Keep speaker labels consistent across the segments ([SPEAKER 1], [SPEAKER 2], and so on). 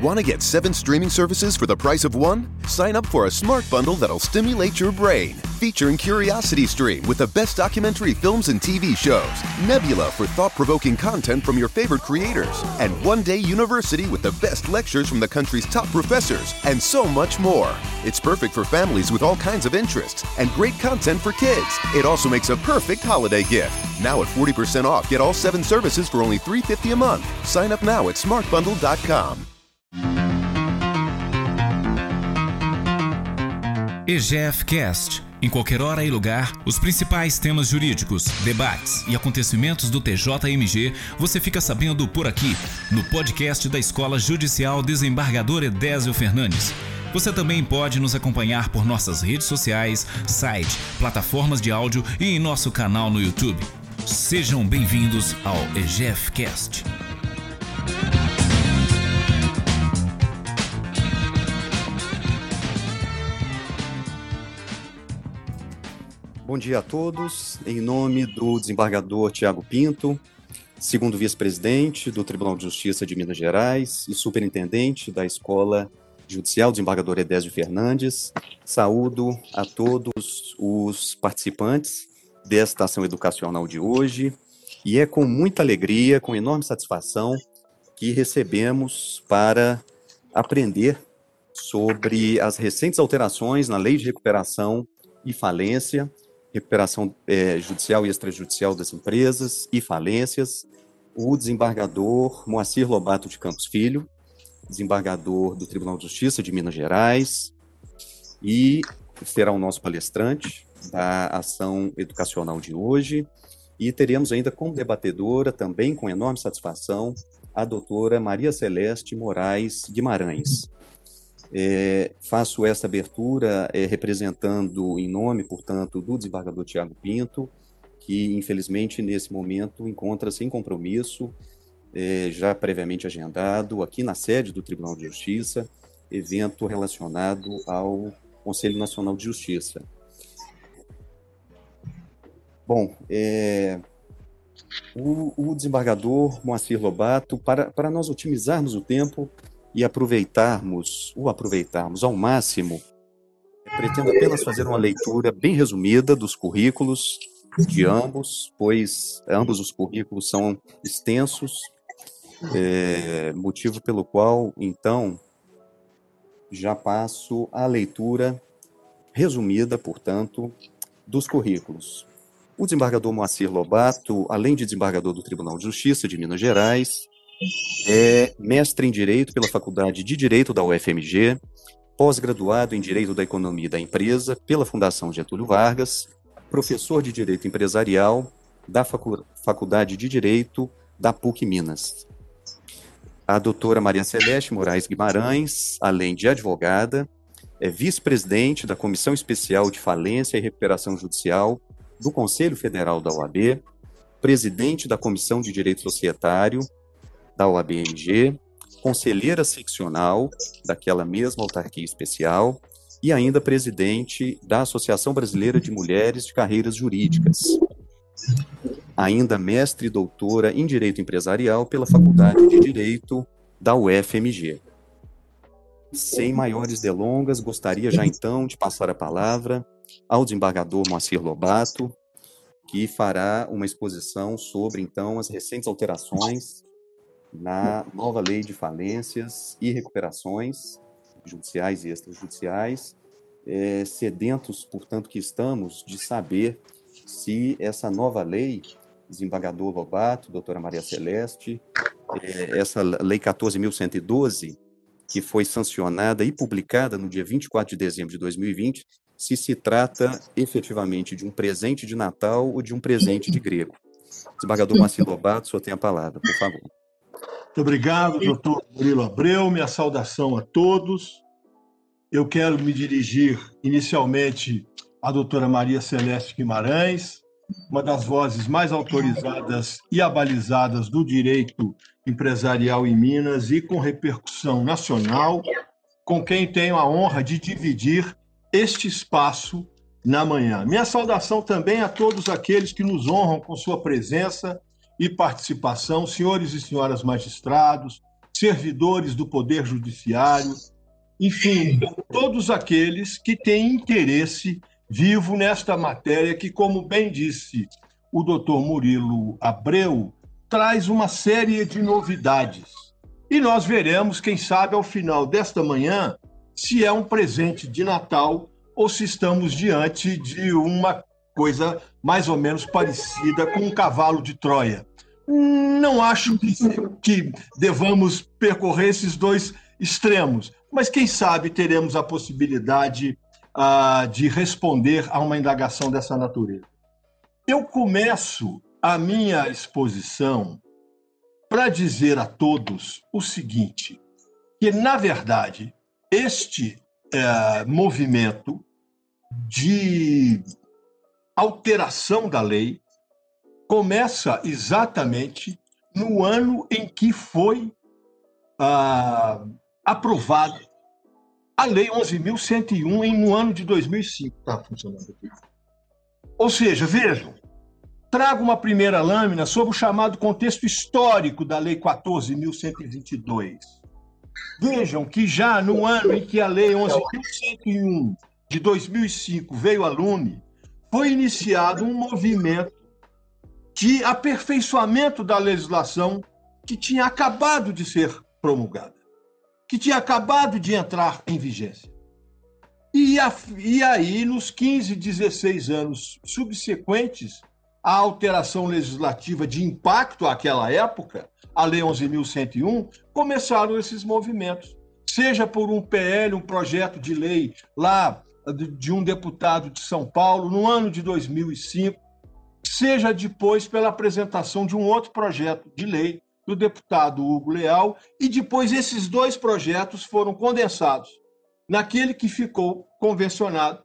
[SPEAKER 1] Want to get seven streaming services for the price of one? Sign up for a smart bundle that'll stimulate your brain. Featuring Curiosity Stream with the best documentary films and TV shows, Nebula for thought provoking content from your favorite creators, and One Day University with the best lectures from the country's top professors, and so much more. It's perfect for families with all kinds of interests and great content for kids. It also makes a perfect holiday gift. Now at 40% off, get all seven services for only $3.50 a month. Sign up now at smartbundle.com.
[SPEAKER 2] EGF Cast. Em qualquer hora e lugar, os principais temas jurídicos, debates e acontecimentos do TJMG você fica sabendo por aqui, no podcast da Escola Judicial Desembargador Edésio Fernandes. Você também pode nos acompanhar por nossas redes sociais, site, plataformas de áudio e em nosso canal no YouTube. Sejam bem-vindos ao EGF
[SPEAKER 3] Bom dia a todos. Em nome do desembargador Tiago Pinto, segundo vice-presidente do Tribunal de Justiça de Minas Gerais e superintendente da Escola Judicial Desembargador Edésio Fernandes, saúdo a todos os participantes desta ação educacional de hoje e é com muita alegria, com enorme satisfação que recebemos para aprender sobre as recentes alterações na Lei de Recuperação e Falência recuperação é, judicial e extrajudicial das empresas e falências, o desembargador Moacir Lobato de Campos Filho, desembargador do Tribunal de Justiça de Minas Gerais, e será o nosso palestrante da ação educacional de hoje. E teremos ainda como debatedora, também com enorme satisfação, a doutora Maria Celeste Moraes Guimarães. É, faço essa abertura é, representando em nome, portanto, do desembargador Tiago Pinto, que infelizmente nesse momento encontra-se em compromisso, é, já previamente agendado, aqui na sede do Tribunal de Justiça, evento relacionado ao Conselho Nacional de Justiça. Bom, é, o, o, desembargador Moacir Lobato, para, para nós otimizarmos o tempo, e aproveitarmos, o aproveitarmos ao máximo, pretendo apenas fazer uma leitura bem resumida dos currículos de ambos, pois ambos os currículos são extensos, é, motivo pelo qual, então, já passo à leitura resumida, portanto, dos currículos. O desembargador Moacir Lobato, além de desembargador do Tribunal de Justiça de Minas Gerais, é mestre em Direito pela Faculdade de Direito da UFMG, pós-graduado em Direito da Economia da Empresa pela Fundação Getúlio Vargas, professor de Direito Empresarial da Faculdade de Direito da PUC Minas. A doutora Maria Celeste Moraes Guimarães, além de advogada, é vice-presidente da Comissão Especial de Falência e Recuperação Judicial do Conselho Federal da OAB, presidente da Comissão de Direito Societário da OABMG, conselheira seccional daquela mesma autarquia especial e ainda presidente da Associação Brasileira de Mulheres de Carreiras Jurídicas. Ainda mestre e doutora em Direito Empresarial pela Faculdade de Direito da UFMG. Sem maiores delongas, gostaria já então de passar a palavra ao desembargador Moacir Lobato, que fará uma exposição sobre então as recentes alterações na nova lei de falências e recuperações judiciais e extrajudiciais, é, sedentos, portanto, que estamos de saber se essa nova lei, desembargador Lobato, doutora Maria Celeste, é, essa lei 14.112, que foi sancionada e publicada no dia 24 de dezembro de 2020, se se trata efetivamente de um presente de Natal ou de um presente de grego. Desembargador Marcelo Lobato, o senhor tem a palavra, por favor.
[SPEAKER 4] Muito obrigado, doutor Murilo Abreu. Minha saudação a todos. Eu quero me dirigir inicialmente à doutora Maria Celeste Guimarães, uma das vozes mais autorizadas e abalizadas do direito empresarial em Minas e com repercussão nacional, com quem tenho a honra de dividir este espaço na manhã. Minha saudação também a todos aqueles que nos honram com sua presença e participação, senhores e senhoras magistrados, servidores do Poder Judiciário, enfim, todos aqueles que têm interesse vivo nesta matéria que, como bem disse o doutor Murilo Abreu, traz uma série de novidades. E nós veremos, quem sabe, ao final desta manhã, se é um presente de Natal ou se estamos diante de uma coisa mais ou menos parecida com um cavalo de Troia. Não acho que, que devamos percorrer esses dois extremos, mas quem sabe teremos a possibilidade uh, de responder a uma indagação dessa natureza. Eu começo a minha exposição para dizer a todos o seguinte: que, na verdade, este uh, movimento de alteração da lei começa exatamente no ano em que foi ah, aprovada a Lei 11.101 no ano de 2005. Está funcionando aqui. Ou seja, vejam, trago uma primeira lâmina sobre o chamado contexto histórico da Lei 14.122. Vejam que já no ano em que a Lei 11.101 de 2005 veio a lume, foi iniciado um movimento de aperfeiçoamento da legislação que tinha acabado de ser promulgada, que tinha acabado de entrar em vigência. E, a, e aí, nos 15, 16 anos subsequentes à alteração legislativa de impacto àquela época, a Lei 11.101, começaram esses movimentos. Seja por um PL, um projeto de lei lá de um deputado de São Paulo no ano de 2005, seja depois pela apresentação de um outro projeto de lei do deputado Hugo Leal, e depois esses dois projetos foram condensados naquele que ficou convencionado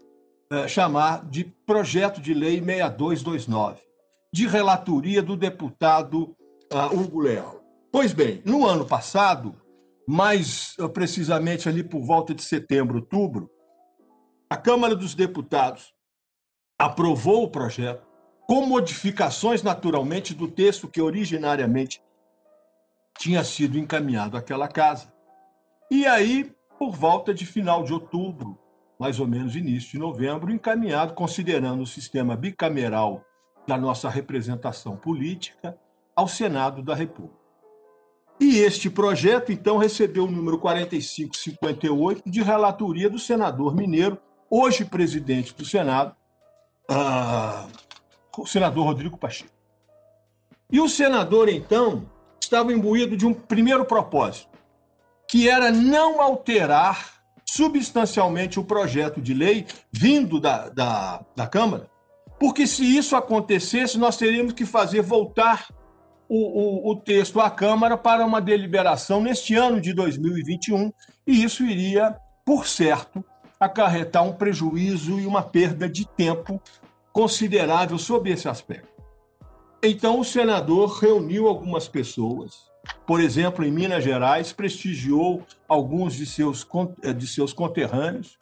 [SPEAKER 4] eh, chamar de Projeto de Lei 6229, de relatoria do deputado uh, Hugo Leal. Pois bem, no ano passado, mais uh, precisamente ali por volta de setembro, outubro, a Câmara dos Deputados aprovou o projeto com modificações, naturalmente, do texto que originariamente tinha sido encaminhado àquela casa. E aí, por volta de final de outubro, mais ou menos início de novembro, encaminhado, considerando o sistema bicameral da nossa representação política, ao Senado da República. E este projeto, então, recebeu o número 4558 de relatoria do senador mineiro hoje presidente do Senado, ah, o senador Rodrigo Pacheco. E o senador, então, estava imbuído de um primeiro propósito, que era não alterar substancialmente o projeto de lei vindo da, da, da Câmara, porque se isso acontecesse, nós teríamos que fazer voltar o, o, o, texto à Câmara para uma deliberação neste ano de 2021, e isso iria, por certo, acarretar um prejuízo e uma perda de tempo considerável sob esse aspecto. Então, o senador reuniu algumas pessoas, por exemplo, em Minas Gerais, prestigiou alguns de seus, eh, de seus conterrâneos,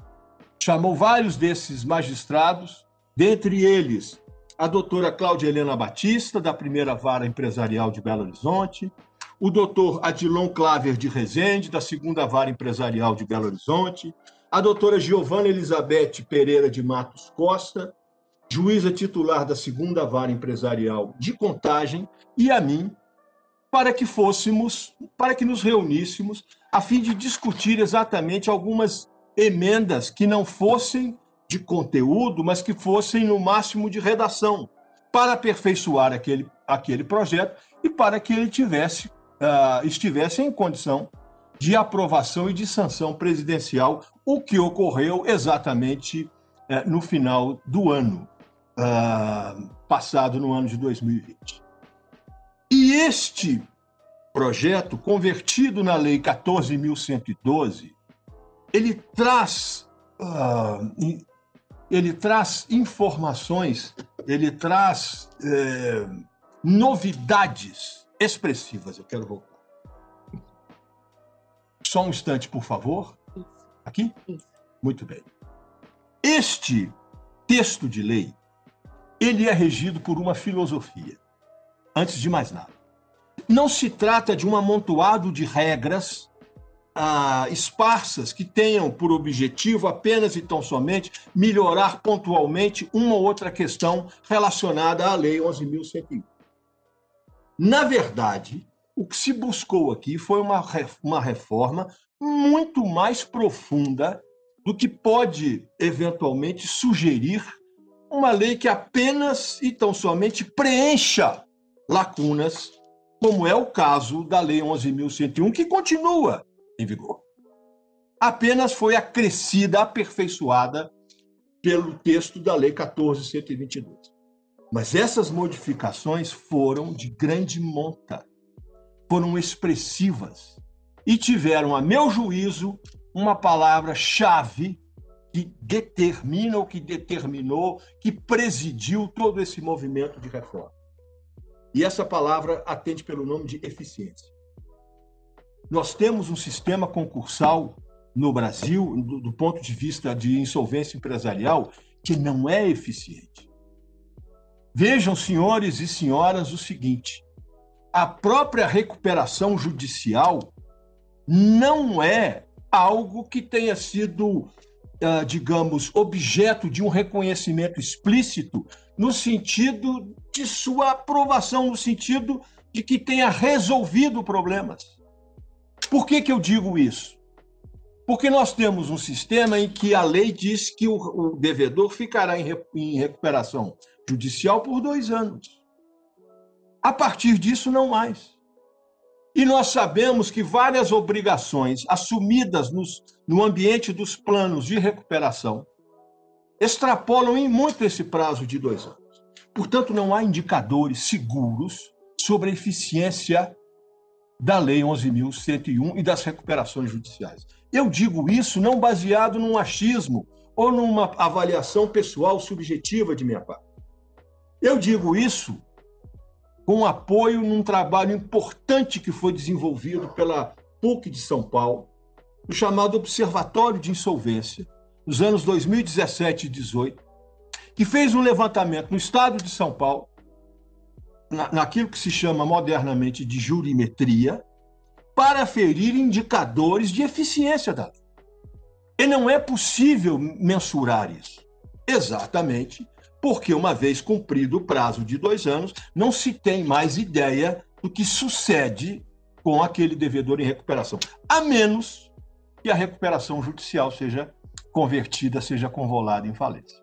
[SPEAKER 4] chamou vários desses magistrados, dentre eles a doutora Cláudia Helena Batista, da primeira vara empresarial de Belo Horizonte, o doutor Adilon Claver de Rezende, da segunda vara empresarial de Belo Horizonte, a doutora Giovana Elizabeth Pereira de Matos Costa, juíza titular da segunda vara empresarial de contagem, e a mim, para que fôssemos, para que nos reuníssemos, a fim de discutir exatamente algumas emendas que não fossem de conteúdo, mas que fossem no máximo de redação, para aperfeiçoar aquele, aquele projeto e para que ele tivesse, uh, estivesse em condição de aprovação e de sanção presidencial, o que ocorreu exatamente é, no final do ano uh, passado, no ano de 2020. E este projeto, convertido na Lei 14.112, ele traz, uh, ele traz informações, ele traz é, novidades expressivas. Eu quero voltar. Só um instante, por favor. Aqui? Muito bem. Este texto de lei, ele é regido por uma filosofia. Antes de mais nada. Não se trata de um amontoado de regras ah, esparsas que tenham por objetivo apenas e tão somente melhorar pontualmente uma ou outra questão relacionada à Lei 11.101. Na verdade, o que se buscou aqui foi uma, uma reforma muito mais profunda do que pode eventualmente sugerir uma lei que apenas e tão somente preencha lacunas, como é o caso da Lei 11.101, que continua em vigor. Apenas foi acrescida, aperfeiçoada pelo texto da Lei 14.122. Mas essas modificações foram de grande monta, foram expressivas e tiveram, a meu juízo, uma palavra-chave que determina ou que determinou, que presidiu todo esse movimento de reforma. E essa palavra atende pelo nome de eficiência. Nós temos um sistema concursal no Brasil, do, do ponto de vista de insolvência empresarial, que não é eficiente. Vejam, senhores e senhoras, o seguinte: a própria recuperação judicial não é algo que tenha sido, ah, digamos, objeto de um reconhecimento explícito no sentido de sua aprovação, no sentido de que tenha resolvido problemas. Por que, que eu digo isso? Porque nós temos um sistema em que a lei diz que o, o devedor ficará em, em recuperação judicial por dois anos. A partir disso, não mais. E nós sabemos que várias obrigações assumidas nos, no ambiente dos planos de recuperação extrapolam em muito esse prazo de dois anos. Portanto, não há indicadores seguros sobre a eficiência da Lei 11.101 e das recuperações judiciais. Eu digo isso não baseado num achismo ou numa avaliação pessoal subjetiva de minha parte. Eu digo isso com apoio num trabalho importante que foi desenvolvido pela PUC de São Paulo, o chamado Observatório de Insolvência, nos anos 2017 e 2018, que fez um levantamento no estado de São Paulo na, naquilo que se chama modernamente de jurimetria, para ferir indicadores de eficiência da lei. E não é possível mensurar isso. Exatamente porque, uma vez cumprido o prazo de dois anos, não se tem mais ideia do que sucede com aquele devedor em recuperação, a menos que a recuperação judicial seja convertida, seja convolada em falência.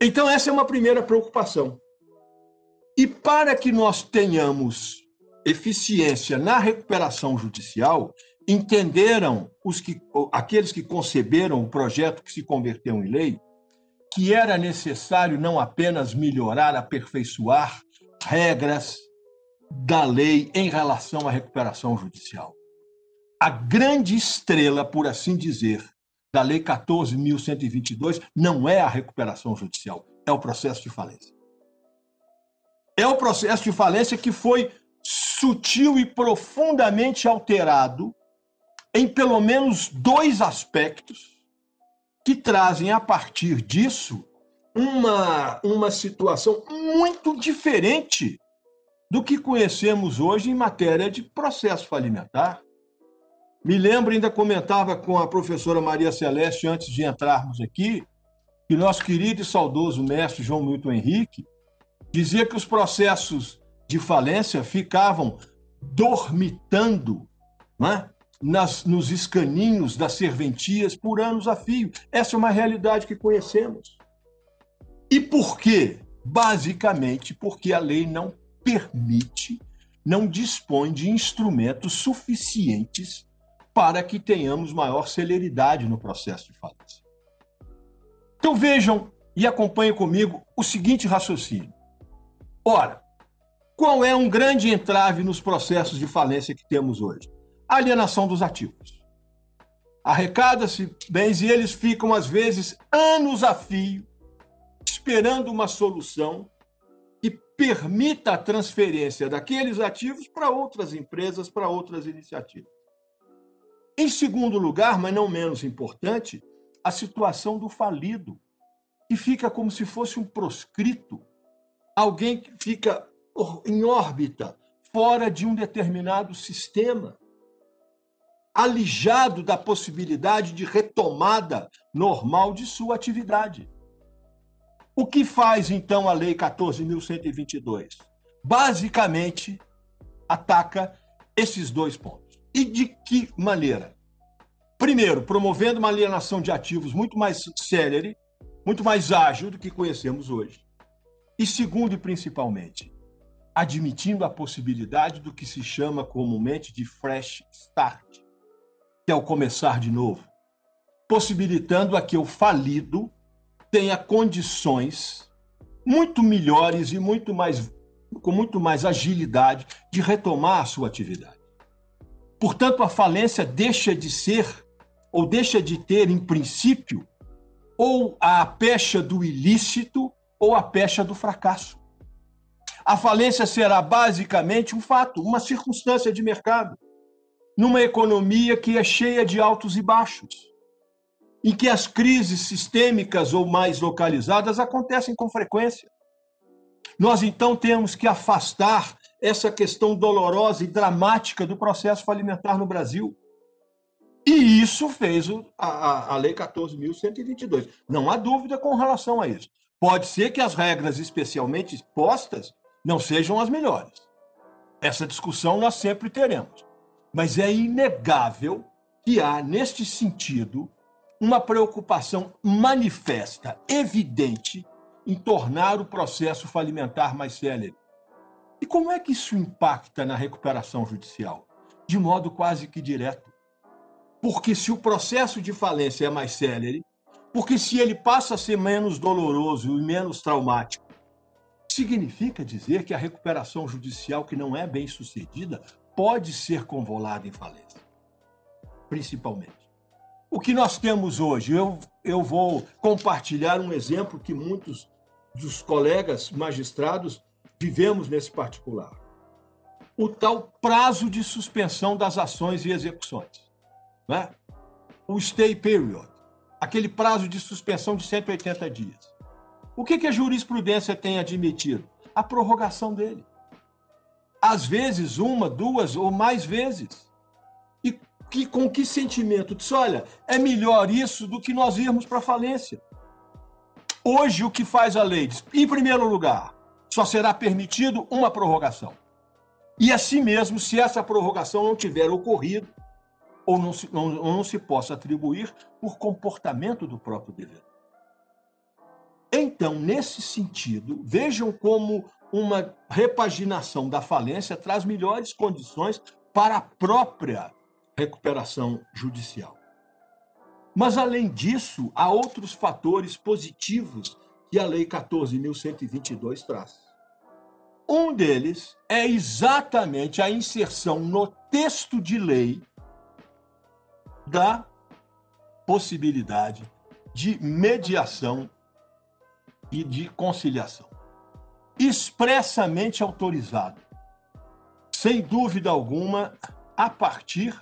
[SPEAKER 4] Então, essa é uma primeira preocupação. E para que nós tenhamos eficiência na recuperação judicial, entenderam os que, aqueles que conceberam o projeto que se converteu em lei, que era necessário não apenas melhorar, aperfeiçoar regras da lei em relação à recuperação judicial. A grande estrela, por assim dizer, da Lei 14.122 não é a recuperação judicial, é o processo de falência é o processo de falência que foi sutil e profundamente alterado em pelo menos dois aspectos que trazem a partir disso uma, uma situação muito diferente do que conhecemos hoje em matéria de processo falimentar. Me lembro, ainda comentava com a professora Maria Celeste antes de entrarmos aqui, que nosso querido e saudoso mestre João Milton Henrique dizia que os processos de falência ficavam dormitando né, nas, nos escaninhos das serventias por anos a fio. Essa é uma realidade que conhecemos. E por quê? Basicamente porque a lei não permite, não dispõe de instrumentos suficientes para que tenhamos maior celeridade no processo de falência. Então vejam e acompanhem comigo o seguinte raciocínio. Ora, qual é um grande entrave nos processos de falência que temos hoje? Alienação dos ativos. Arrecada-se bens e eles ficam, às vezes, anos a fio, esperando uma solução que permita a transferência daqueles ativos para outras empresas, para outras iniciativas. Em segundo lugar, mas não menos importante, a situação do falido, que fica como se fosse um proscrito alguém que fica em órbita, fora de um determinado sistema, alijado da possibilidade de retomada normal de sua atividade. O que faz então a Lei 14.122? Basicamente, ataca esses dois pontos. E de que maneira? Primeiro, promovendo uma alienação de ativos muito mais célere, muito mais ágil do que conhecemos hoje. E segundo e principalmente, admitindo a possibilidade do que se chama comumente de fresh start, que é o começar de novo, possibilitando a que o falido tenha condições muito melhores e muito mais com muito mais agilidade de retomar a sua atividade. Portanto, a falência deixa de ser ou deixa de ter em princípio ou a pecha do ilícito ou a pecha do fracasso. A falência será basicamente um fato, uma circunstância de mercado, numa economia que é cheia de altos e baixos, em que as crises sistêmicas ou mais localizadas acontecem com frequência. Nós então temos que afastar essa questão dolorosa e dramática do processo falimentar no Brasil. E isso fez a, a Lei 14.122. Não há dúvida com relação a isso. Pode ser que as regras especialmente postas não sejam as melhores. Essa discussão nós sempre teremos. Mas é inegável que há, neste sentido, uma preocupação manifesta, evidente, em tornar o processo falimentar mais célere. E como é que isso impacta na recuperação judicial? De modo quase que direto. Porque se o processo de falência é mais célere, porque se ele passa a ser menos doloroso e menos traumático, significa dizer que a recuperação judicial que não é bem sucedida pode ser convolada em falência. Principalmente. O que nós temos hoje, eu, eu vou compartilhar um exemplo que muitos dos colegas magistrados vivemos nesse particular. O tal prazo de suspensão das ações e execuções. Né? O stay period, aquele prazo de suspensão de 180 dias. O que, que a jurisprudência tem admitido? A prorrogação dele. Às vezes, uma, duas ou mais vezes. E que, com que sentimento? Diz, olha, é melhor isso do que nós irmos para a falência. Hoje, o que faz a lei? Diz, em primeiro lugar, só será permitido uma prorrogação. E assim mesmo, se essa prorrogação não tiver ocorrido, ou não se, não, não se possa atribuir por comportamento do próprio devedor. Então, nesse sentido, vejam como uma repaginação da falência traz melhores condições para a própria recuperação judicial. Mas, além disso, há outros fatores positivos que a Lei 14.122 traz. Um deles é exatamente a inserção no texto de lei da possibilidade de mediação e de conciliação. Expressamente autorizado, sem dúvida alguma, a partir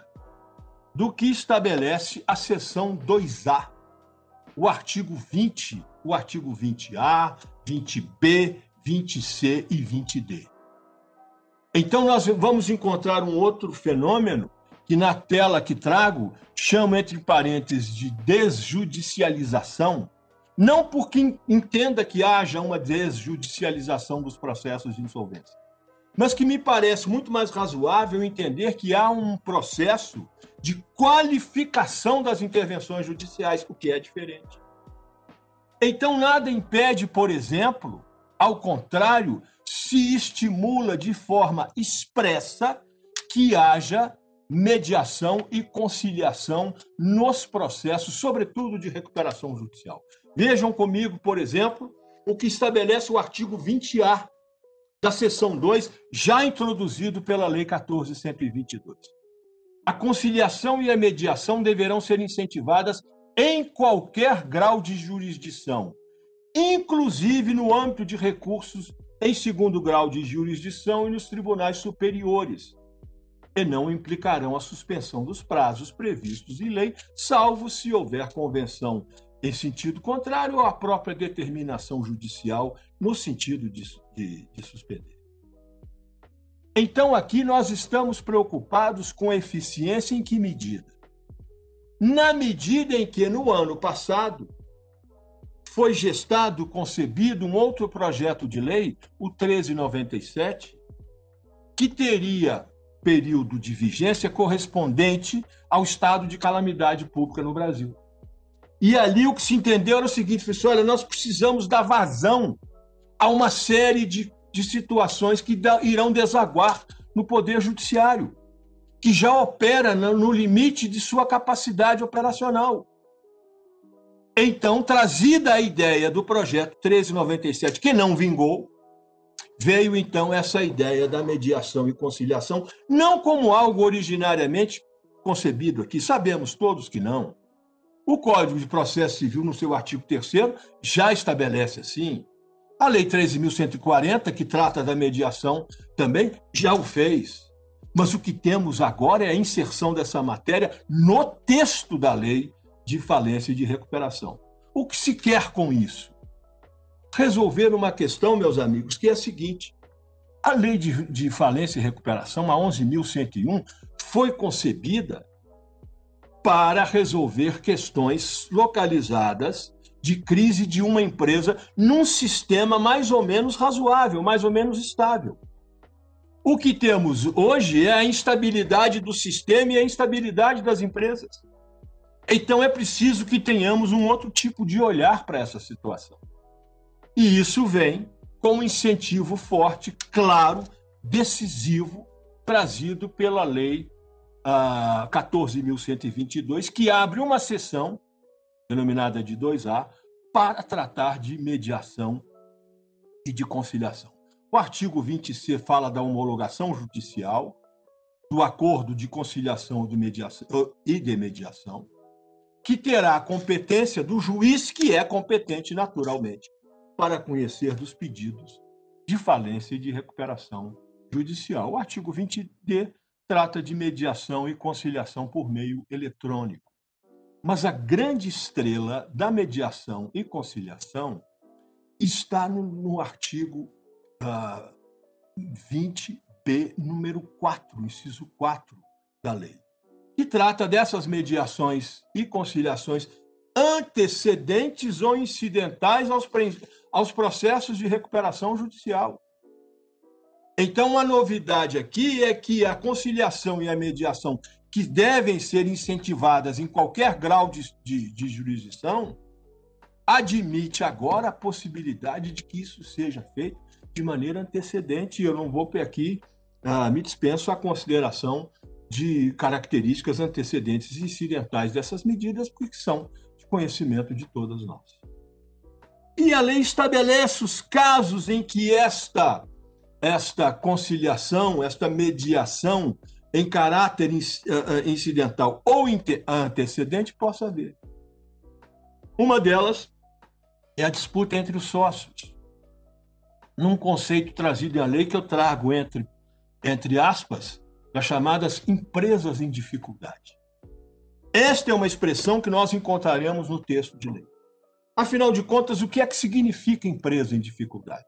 [SPEAKER 4] do que estabelece a seção 2A, o artigo 20, o artigo 20A, 20B, 20C e 20D. Então, nós vamos encontrar um outro fenômeno que na tela que trago chamo entre parênteses de desjudicialização, não porque entenda que haja uma desjudicialização dos processos de insolvência, mas que me parece muito mais razoável entender que há um processo de qualificação das intervenções judiciais, o que é diferente. Então, nada impede, por exemplo, ao contrário, se estimula de forma expressa que haja mediação e conciliação nos processos, sobretudo de recuperação judicial. Vejam comigo, por exemplo, o que estabelece o artigo 20A da seção 2, já introduzido pela Lei 14122. A conciliação e a mediação deverão ser incentivadas em qualquer grau de jurisdição, inclusive no âmbito de recursos em segundo grau de jurisdição e nos tribunais superiores, e não implicarão a suspensão dos prazos previstos em lei, salvo se houver convenção em sentido contrário à própria determinação judicial no sentido de, de, de suspender. Então, aqui nós estamos preocupados com eficiência em que medida? Na medida em que, no ano passado, foi gestado, concebido um outro projeto de lei, o 1397, que teria período de vigência correspondente ao estado de calamidade pública no Brasil. E ali o que se entendeu era o seguinte: pessoal, olha, nós precisamos dar vazão a uma série de, de situações que da, irão desaguar no Poder Judiciário, que já opera no, no limite de sua capacidade operacional. Então, trazida a ideia do projeto 1397, que não vingou, veio então essa ideia da mediação e conciliação, não como algo originariamente concebido aqui, sabemos todos que não. O Código de Processo Civil, no seu artigo 3, já estabelece assim. A Lei 13.140, que trata da mediação, também já o fez. Mas o que temos agora é a inserção dessa matéria no texto da lei de falência e de recuperação. O que se quer com isso? resolver uma questão, meus amigos, que é a seguinte: a lei de, de falência e recuperação, a 11.101, foi concebida para resolver questões localizadas de crise de uma empresa num sistema mais ou menos razoável, mais ou menos estável. O que temos hoje é a instabilidade do sistema e a instabilidade das empresas. Então é preciso que tenhamos um outro tipo de olhar para essa situação. E isso vem com um incentivo forte, claro, decisivo, trazido pela Lei ah, 14.122, que abre uma sessão, denominada de 2A, para tratar de mediação e de conciliação. O artigo 20C fala da homologação judicial, do acordo de conciliação de mediação, e de mediação, que terá a competência do juiz, que é competente naturalmente para conhecer dos pedidos de falência e de recuperação judicial. O artigo 20D trata de mediação e conciliação por meio eletrônico. Mas a grande estrela da mediação e conciliação está no, no artigo uh, ah, 20b, número 4, inciso 4 da lei, que trata dessas mediações e conciliações antecedentes ou incidentais aos, aos processos de recuperação judicial. Então, a novidade aqui é que a conciliação e a mediação, que devem ser incentivadas em qualquer grau de, de, de jurisdição, admite agora a possibilidade de que isso seja feito de maneira antecedente. Eu não vou aqui, ah, me dispenso a consideração de características antecedentes e incidentais dessas medidas, porque são conhecimento de todas nós. E a lei estabelece os casos em que esta, esta conciliação, esta mediação em caráter eh, eh, incidental ou antecedente possa haver. Uma delas é a disputa entre os sócios. Num conceito trazido em lei que eu trago entre, entre aspas, das chamadas empresas em dificuldade. Esta é uma expressão que nós encontraremos no texto de lei. Afinal de contas, o que é que significa empresa em dificuldade?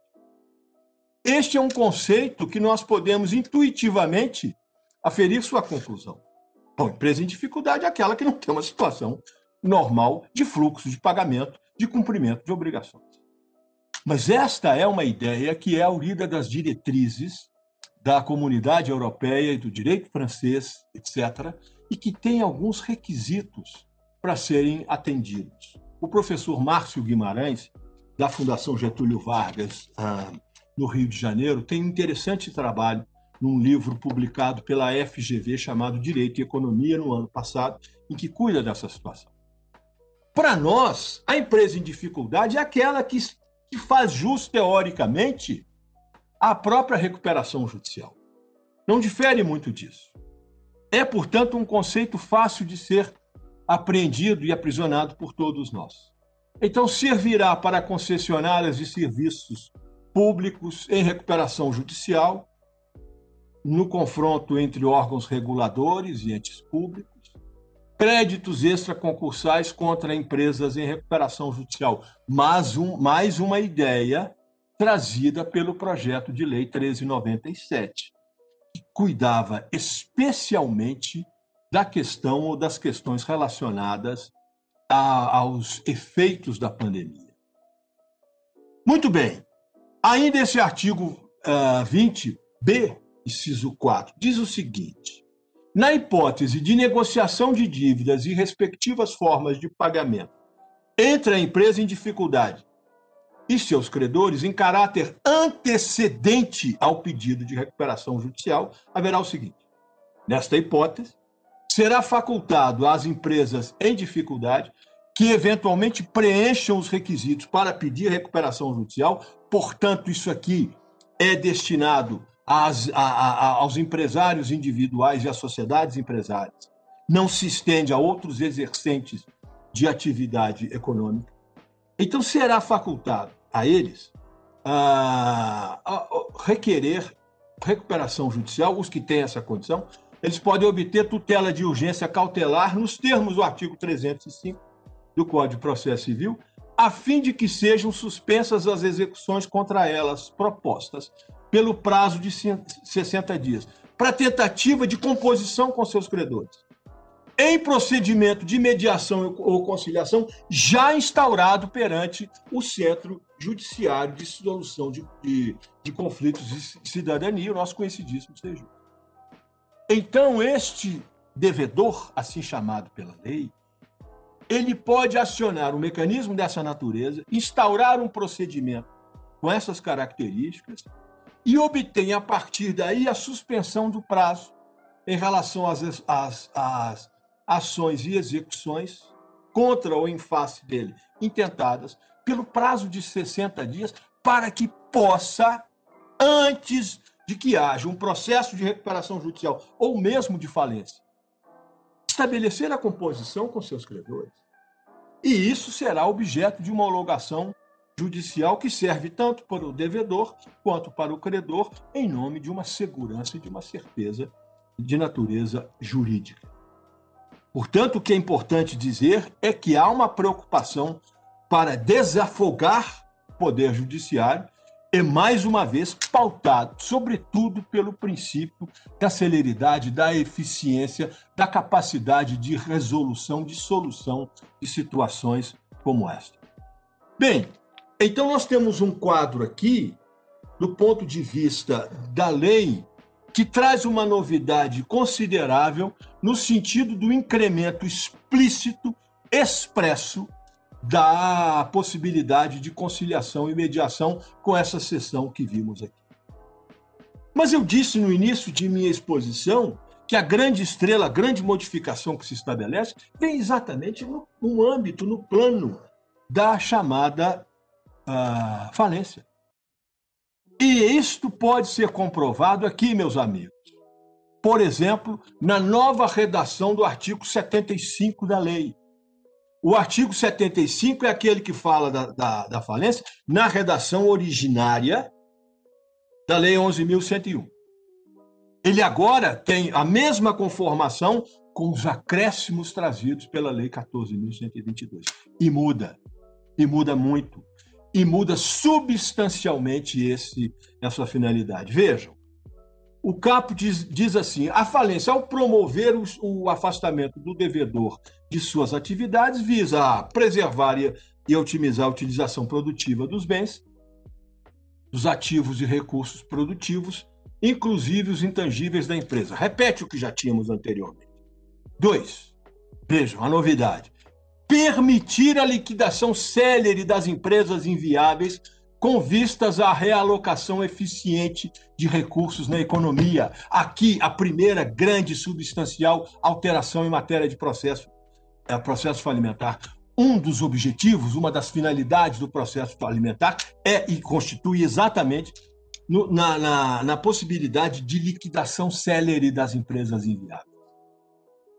[SPEAKER 4] Este é um conceito que nós podemos intuitivamente aferir sua conclusão. Bom, empresa em dificuldade é aquela que não tem uma situação normal de fluxo de pagamento, de cumprimento de obrigações. Mas esta é uma ideia que é aurida das diretrizes da comunidade europeia e do direito francês, etc., e que tem alguns requisitos para serem atendidos. O professor Márcio Guimarães, da Fundação Getúlio Vargas, ah, no Rio de Janeiro, tem um interessante trabalho num livro publicado pela FGV chamado Direito e Economia no ano passado, em que cuida dessa situação. Para nós, a empresa em dificuldade é aquela que, que faz jus, teoricamente, à própria recuperação judicial. Não difere muito disso. É, portanto, um conceito fácil de ser apreendido e aprisionado por todos nós. Então, servirá para concessionárias de serviços públicos em recuperação judicial, no confronto entre órgãos reguladores e entes públicos, créditos extraconcursais contra empresas em recuperação judicial. Mas um, mais uma ideia trazida pelo projeto de lei 1397 que cuidava especialmente da questão ou das questões relacionadas a, aos efeitos da pandemia. Muito bem. Ainda esse artigo uh, ah, 20b, inciso 4, diz o seguinte: na hipótese de negociação de dívidas e respectivas formas de pagamento entre a empresa em dificuldade e seus credores em caráter antecedente ao pedido de recuperação judicial, haverá o seguinte: nesta hipótese, será facultado às empresas em dificuldade que eventualmente preencham os requisitos para pedir recuperação judicial. Portanto, isso aqui é destinado às, a, a, aos empresários individuais e às sociedades empresárias. Não se estende a outros exercentes de atividade econômica. Então, será facultado a eles a, a requerer recuperação judicial, os que têm essa condição, eles podem obter tutela de urgência cautelar nos termos do artigo 305 do Código de Processo Civil, a fim de que sejam suspensas as execuções contra elas propostas pelo prazo de 60 dias, para tentativa de composição com seus credores. Em procedimento de mediação ou conciliação já instaurado perante o Centro Judiciário de Solução de, de, de Conflitos de Cidadania, o nosso conhecidíssimo CEJU. Então, este devedor, assim chamado pela lei, ele pode acionar um mecanismo dessa natureza, instaurar um procedimento com essas características e obter, a partir daí, a suspensão do prazo em relação às, às, às ações e execuções contra ou em face dele intentadas pelo prazo de 60 dias para que possa, antes de que haja um processo de recuperação judicial ou mesmo de falência, estabelecer a composição com seus credores. E isso será objeto de uma homologação judicial que serve tanto para o devedor quanto para o credor, em nome de uma segurança e de uma certeza de natureza jurídica. Portanto, o que é importante dizer é que há uma preocupação para desafogar o poder judiciário é mais uma vez pautado, sobretudo, pelo princípio da celeridade, da eficiência, da capacidade de resolução, de solução de situações como esta. Bem, então nós temos um quadro aqui, do ponto de vista da lei, que traz uma novidade considerável no sentido do incremento explícito, expresso da possibilidade de conciliação e mediação com essa sessão que vimos aqui. Mas eu disse no início de minha exposição que a grande estrela, a grande modificação que se estabelece, vem exatamente no, no âmbito, no plano da chamada uh, falência. E isto pode ser comprovado aqui, meus amigos. Por exemplo, na nova redação do artigo 75 da lei o artigo 75 é aquele que fala da, da, da falência na redação originária da Lei 11.101. Ele agora tem a mesma conformação com os acréscimos trazidos pela Lei 14.122. E muda. E muda muito. E muda substancialmente esse, essa finalidade. Vejam, o capo diz, diz assim: a falência, ao promover o, o, afastamento do devedor de suas atividades, visa preservar e, otimizar a utilização produtiva dos bens, dos ativos e recursos produtivos, inclusive os intangíveis da empresa. Repete o que já tínhamos anteriormente. Dois, vejam a novidade: permitir a liquidação célere das empresas inviáveis com vistas à realocação eficiente de recursos na economia. Aqui, a primeira grande substancial alteração em matéria de processo, é, processo falimentar. Um dos objetivos, uma das finalidades do processo falimentar é e constitui exatamente no, na, na, na possibilidade de liquidação célere das empresas inviáveis.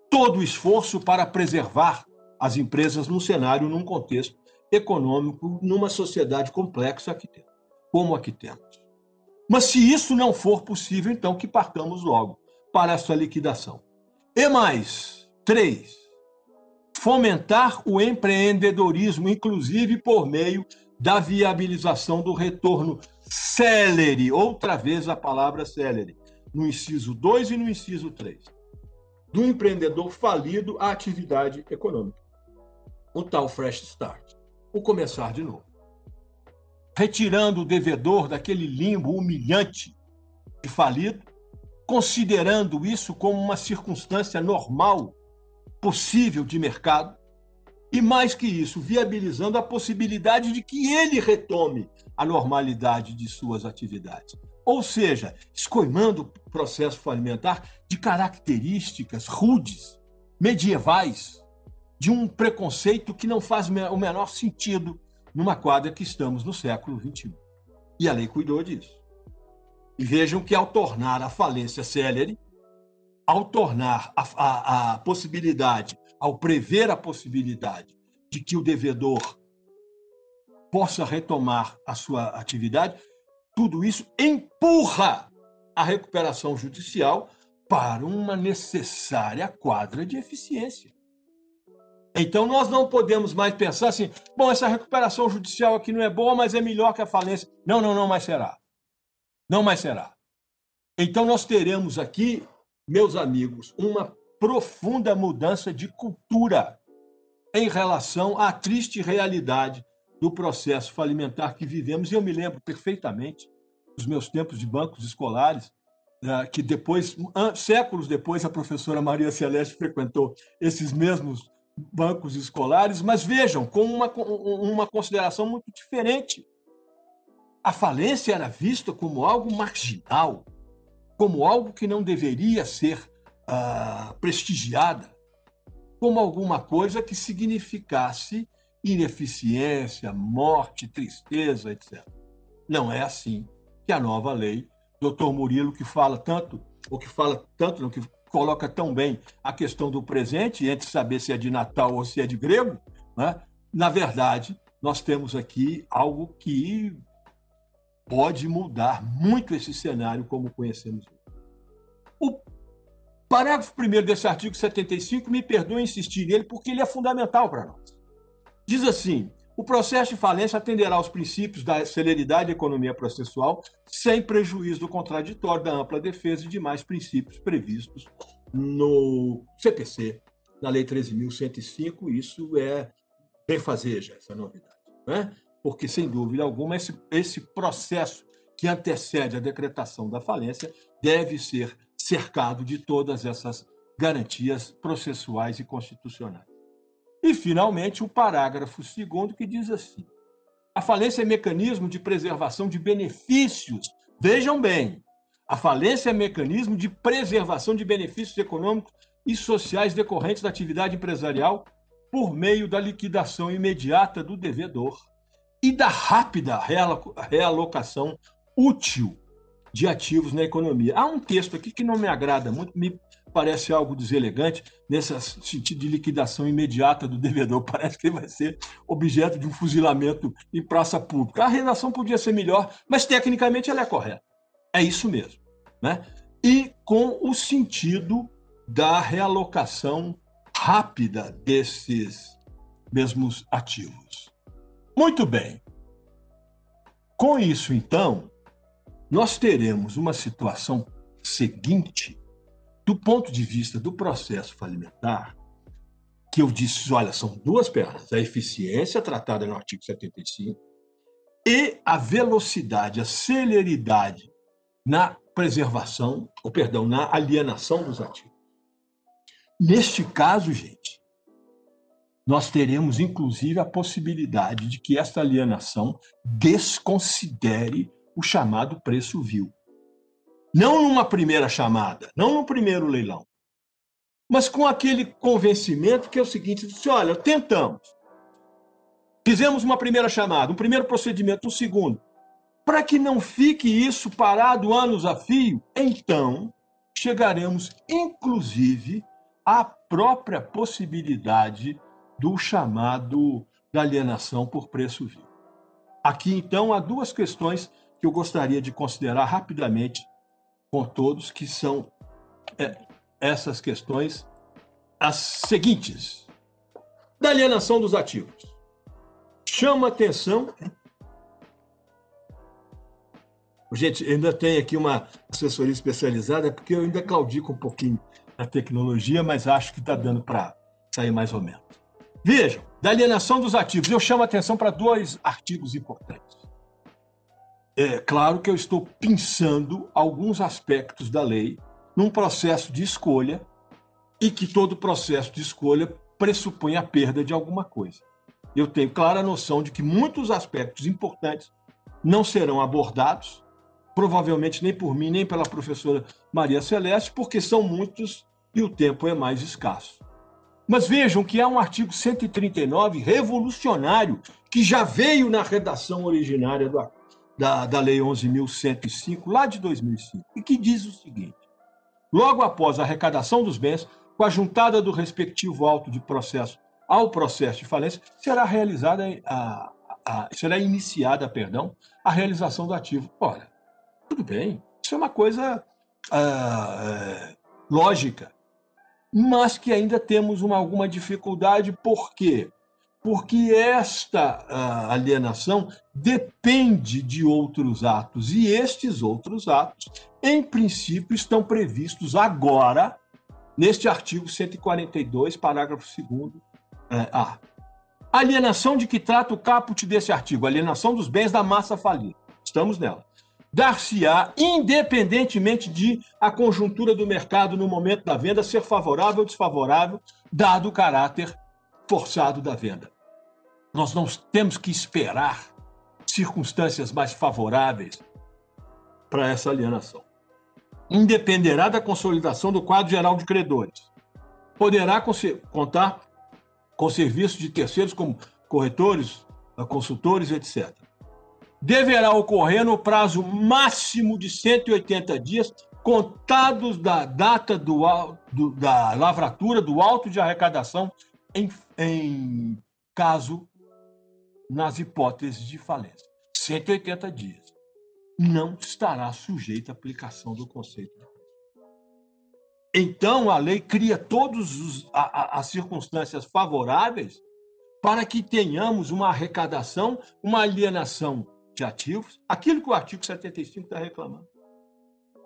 [SPEAKER 4] Todo o esforço para preservar as empresas num cenário, num contexto econômico numa sociedade complexa que temos, como a que temos. Mas se isso não for possível, então que partamos logo para essa liquidação. E mais, três, fomentar o empreendedorismo, inclusive por meio da viabilização do retorno célere, outra vez a palavra célere, no inciso 2 e no inciso 3. Do empreendedor falido à atividade econômica. O tal fresh start. O começar de novo. Retirando o devedor daquele limbo humilhante de falido, considerando isso como uma circunstância normal, possível de mercado, e mais que isso, viabilizando a possibilidade de que ele retome a normalidade de suas atividades. Ou seja, escoimando o processo falimentar de características rudes, medievais, de um preconceito que não faz o menor sentido numa quadra que estamos no século XXI. E a lei cuidou disso. E vejam que, ao tornar a falência célere, ao tornar a, a, a possibilidade, ao prever a possibilidade de que o devedor possa retomar a sua atividade, tudo isso empurra a recuperação judicial para uma necessária quadra de eficiência. Então, nós não podemos mais pensar assim: bom, essa recuperação judicial aqui não é boa, mas é melhor que a falência. Não, não, não mais será. Não mais será. Então, nós teremos aqui, meus amigos, uma profunda mudança de cultura em relação à triste realidade do processo falimentar que vivemos. E eu me lembro perfeitamente dos meus tempos de bancos escolares, né, que depois, séculos depois, a professora Maria Celeste frequentou esses mesmos bancos escolares, mas vejam, com uma, uma consideração muito diferente. A falência era vista como algo marginal, como algo que não deveria ser uh, prestigiada, como alguma coisa que significasse ineficiência, morte, tristeza, etc. Não é assim que a nova lei, doutor Murilo, que fala tanto, ou que fala tanto, não, que coloca tão bem a questão do presente, entre saber se é de Natal ou se é de grego, né? na verdade, nós temos aqui algo que pode mudar muito esse cenário como conhecemos. O parágrafo 1 desse artigo 75, me perdoe insistir nele, porque ele é fundamental para nós. Diz assim: o processo de falência atenderá aos princípios da celeridade da economia processual, sem prejuízo do contraditório, da ampla defesa e demais princípios previstos no CPC, na Lei 13.105. Isso é bem fazer já, essa novidade. Né? Porque, sem dúvida alguma, esse, esse processo que antecede a decretação da falência deve ser cercado de todas essas garantias processuais e constitucionais. E, finalmente, o parágrafo segundo que diz assim: a falência é mecanismo de preservação de benefícios. Vejam bem, a falência é mecanismo de preservação de benefícios econômicos e sociais decorrentes da atividade empresarial por meio da liquidação imediata do devedor e da rápida realocação útil de ativos na economia. Há um texto aqui que não me agrada muito, me parece algo deselegante, nesse sentido de liquidação imediata do devedor. Parece que ele vai ser objeto de um fuzilamento em praça pública. A redação podia ser melhor, mas tecnicamente ela é correta. É isso mesmo. Né? E com o sentido da realocação rápida desses mesmos ativos. Muito bem. Com isso, então, nós teremos uma situação seguinte, do ponto de vista do processo falimentar, que eu disse, olha, são duas pernas, a eficiência tratada no artigo 75 e a velocidade, a celeridade na preservação, ou perdão, na alienação dos ativos. Neste caso, gente, nós teremos, inclusive, a possibilidade de que esta alienação desconsidere o chamado preço vil. Não numa primeira chamada, não no primeiro leilão, mas com aquele convencimento que é o seguinte: disse, olha, tentamos. Fizemos uma primeira chamada, um primeiro procedimento, um segundo. Para que não fique isso parado anos a fio, então chegaremos, inclusive, à própria possibilidade do chamado da alienação por preço vil. Aqui, então, há duas questões que eu gostaria de considerar rapidamente com todos, que são é, essas questões, as seguintes. Da alienação dos ativos. Chama atenção. Gente, ainda tem aqui uma assessoria especializada, porque eu ainda claudico um pouquinho na tecnologia, mas acho que está dando para sair mais ou menos. Vejam, da alienação dos ativos, eu chamo a atenção para dois artigos importantes. É claro que eu estou pensando alguns aspectos da lei num processo de escolha e que todo processo de escolha pressupõe a perda de alguma coisa. Eu tenho clara noção de que muitos aspectos importantes não serão abordados, provavelmente nem por mim, nem pela professora Maria Celeste, porque são muitos e o tempo é mais escasso. Mas vejam que há um artigo 139 revolucionário que já veio na redação originária do, da, da Lei 11.105, lá de 2005, e que diz o seguinte: logo após a arrecadação dos bens, com a juntada do respectivo auto de processo ao processo de falência, será realizada a, a, será iniciada, perdão, a realização do ativo. Ora, tudo bem, isso é uma coisa uh, lógica, mas que ainda temos uma, alguma dificuldade, por quê? Porque esta uh, alienação depende de outros atos, e estes outros atos, em princípio, estão previstos agora, neste artigo 142, parágrafo 2 é, A. Alienação de que trata o caput desse artigo, alienação dos bens da massa falida. Estamos nela. Dar-se-á, independentemente de a conjuntura do mercado no momento da venda ser favorável ou desfavorável, dado o caráter forçado da venda. Nós não temos que esperar circunstâncias mais favoráveis para essa alienação. Independerá da consolidação do quadro geral de credores. Poderá contar com serviços de terceiros como corretores, consultores, etc. Deverá ocorrer no prazo máximo de 180 dias, contados da data do, do, da lavratura do auto de arrecadação, em, em caso nas hipóteses de falência. 180 dias. Não estará sujeito à aplicação do conceito então, a lei cria todas as circunstâncias favoráveis para que tenhamos uma arrecadação, uma alienação de ativos, aquilo que o artigo 75 está reclamando.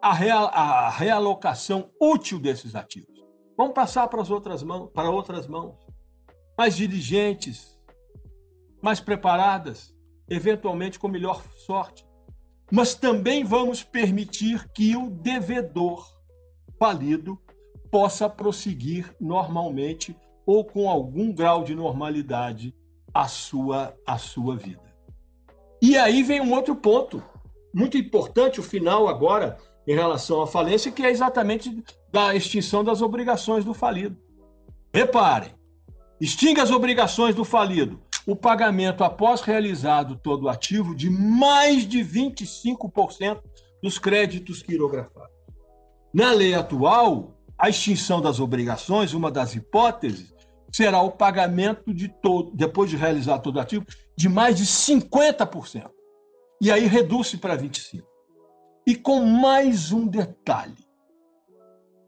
[SPEAKER 4] A, real, a realocação útil desses ativos. Vamos passar para as outras mãos, para outras mãos, mais diligentes, mais preparadas, eventualmente com melhor sorte. Mas também vamos permitir que o devedor falido possa prosseguir normalmente ou com algum grau de normalidade a sua, a sua vida. E aí vem um outro ponto, muito importante, o final agora, em relação à falência, que é exatamente da extinção das obrigações do falido. Reparem, extingue as obrigações do falido, o pagamento após realizado todo o ativo de mais de 25% dos créditos quirografados. Na lei atual, a extinção das obrigações, uma das hipóteses, será o pagamento de todo, depois de realizar todo o ativo, de mais de 50%. E aí reduz-se para 25%. E com mais um detalhe: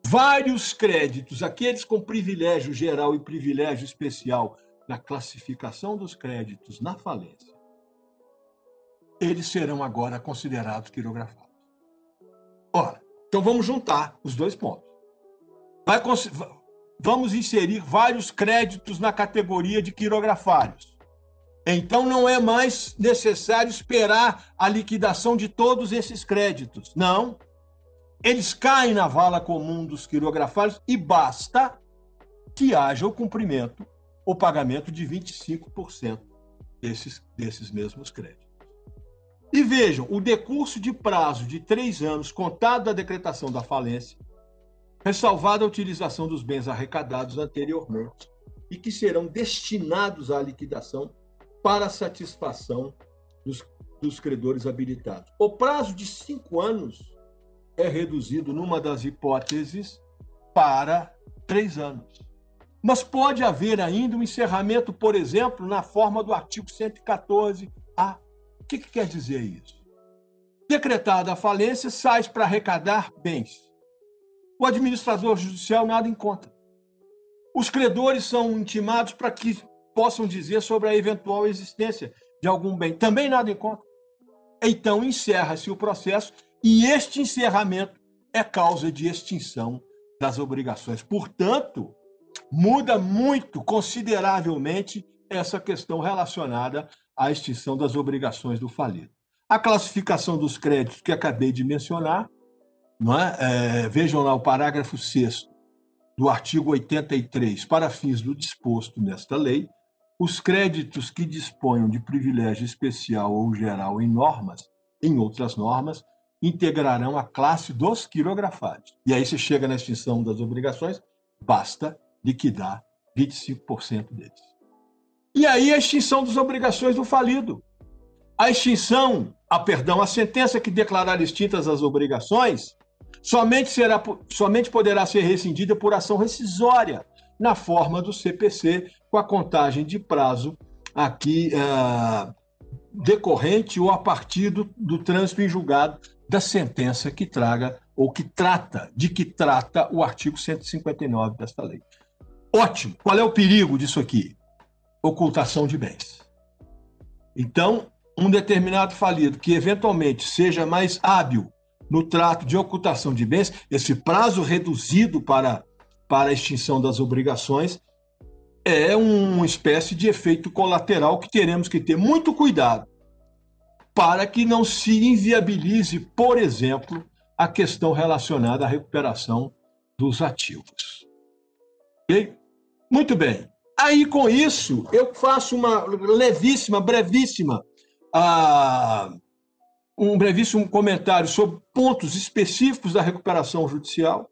[SPEAKER 4] vários créditos, aqueles com privilégio geral e privilégio especial na classificação dos créditos na falência, eles serão agora considerados quirografados. Ora, então vamos juntar os dois pontos. Vai, vamos inserir vários créditos na categoria de quirografários. Então não é mais necessário esperar a liquidação de todos esses créditos. Não. Eles caem na vala comum dos quirografários e basta que haja o cumprimento, o pagamento de 25% desses, desses mesmos créditos. E vejam, o decurso de prazo de três anos contado da decretação da falência, ressalvada a utilização dos bens arrecadados anteriormente e que serão destinados à liquidação para satisfação dos, dos credores habilitados. O prazo de cinco anos é reduzido, numa das hipóteses, para três anos. Mas pode haver ainda um encerramento, por exemplo, na forma do artigo 114-A que, que quer dizer isso? Decretada a falência, sai para arrecadar bens. O administrador judicial nada encontra. Os credores são intimados para que possam dizer sobre a eventual existência de algum bem. Também nada encontra. então encerra-se o processo e este encerramento é causa de extinção das obrigações. Portanto, muda muito, consideravelmente, essa questão relacionada à extinção das obrigações do falido. A classificação dos créditos que acabei de mencionar, não é? é vejam lá o parágrafo 6 do artigo 83, para fins do disposto nesta lei, os créditos que disponham de privilégio especial ou geral em normas, em outras normas, integrarão a classe dos quirografados. E aí você chega na extinção das obrigações, basta liquidar 25% deles. E aí a extinção das obrigações do falido. A extinção, a perdão, a sentença que declarar extintas as obrigações somente, será, somente poderá ser rescindida por ação rescisória, na forma do CPC, com a contagem de prazo aqui uh, decorrente ou a partir do, do trânsito em julgado da sentença que traga ou que trata, de que trata o artigo 159 desta lei. Ótimo. Qual é o perigo disso aqui? Ocultação de bens. Então, um determinado falido que eventualmente seja mais hábil no trato de ocultação de bens, esse prazo reduzido para, para a extinção das obrigações, é uma espécie de efeito colateral que teremos que ter muito cuidado para que não se inviabilize, por exemplo, a questão relacionada à recuperação dos ativos. Okay? Muito bem. Aí, com isso, eu faço uma levíssima, brevíssima, uh, um brevíssimo comentário sobre pontos específicos da recuperação judicial,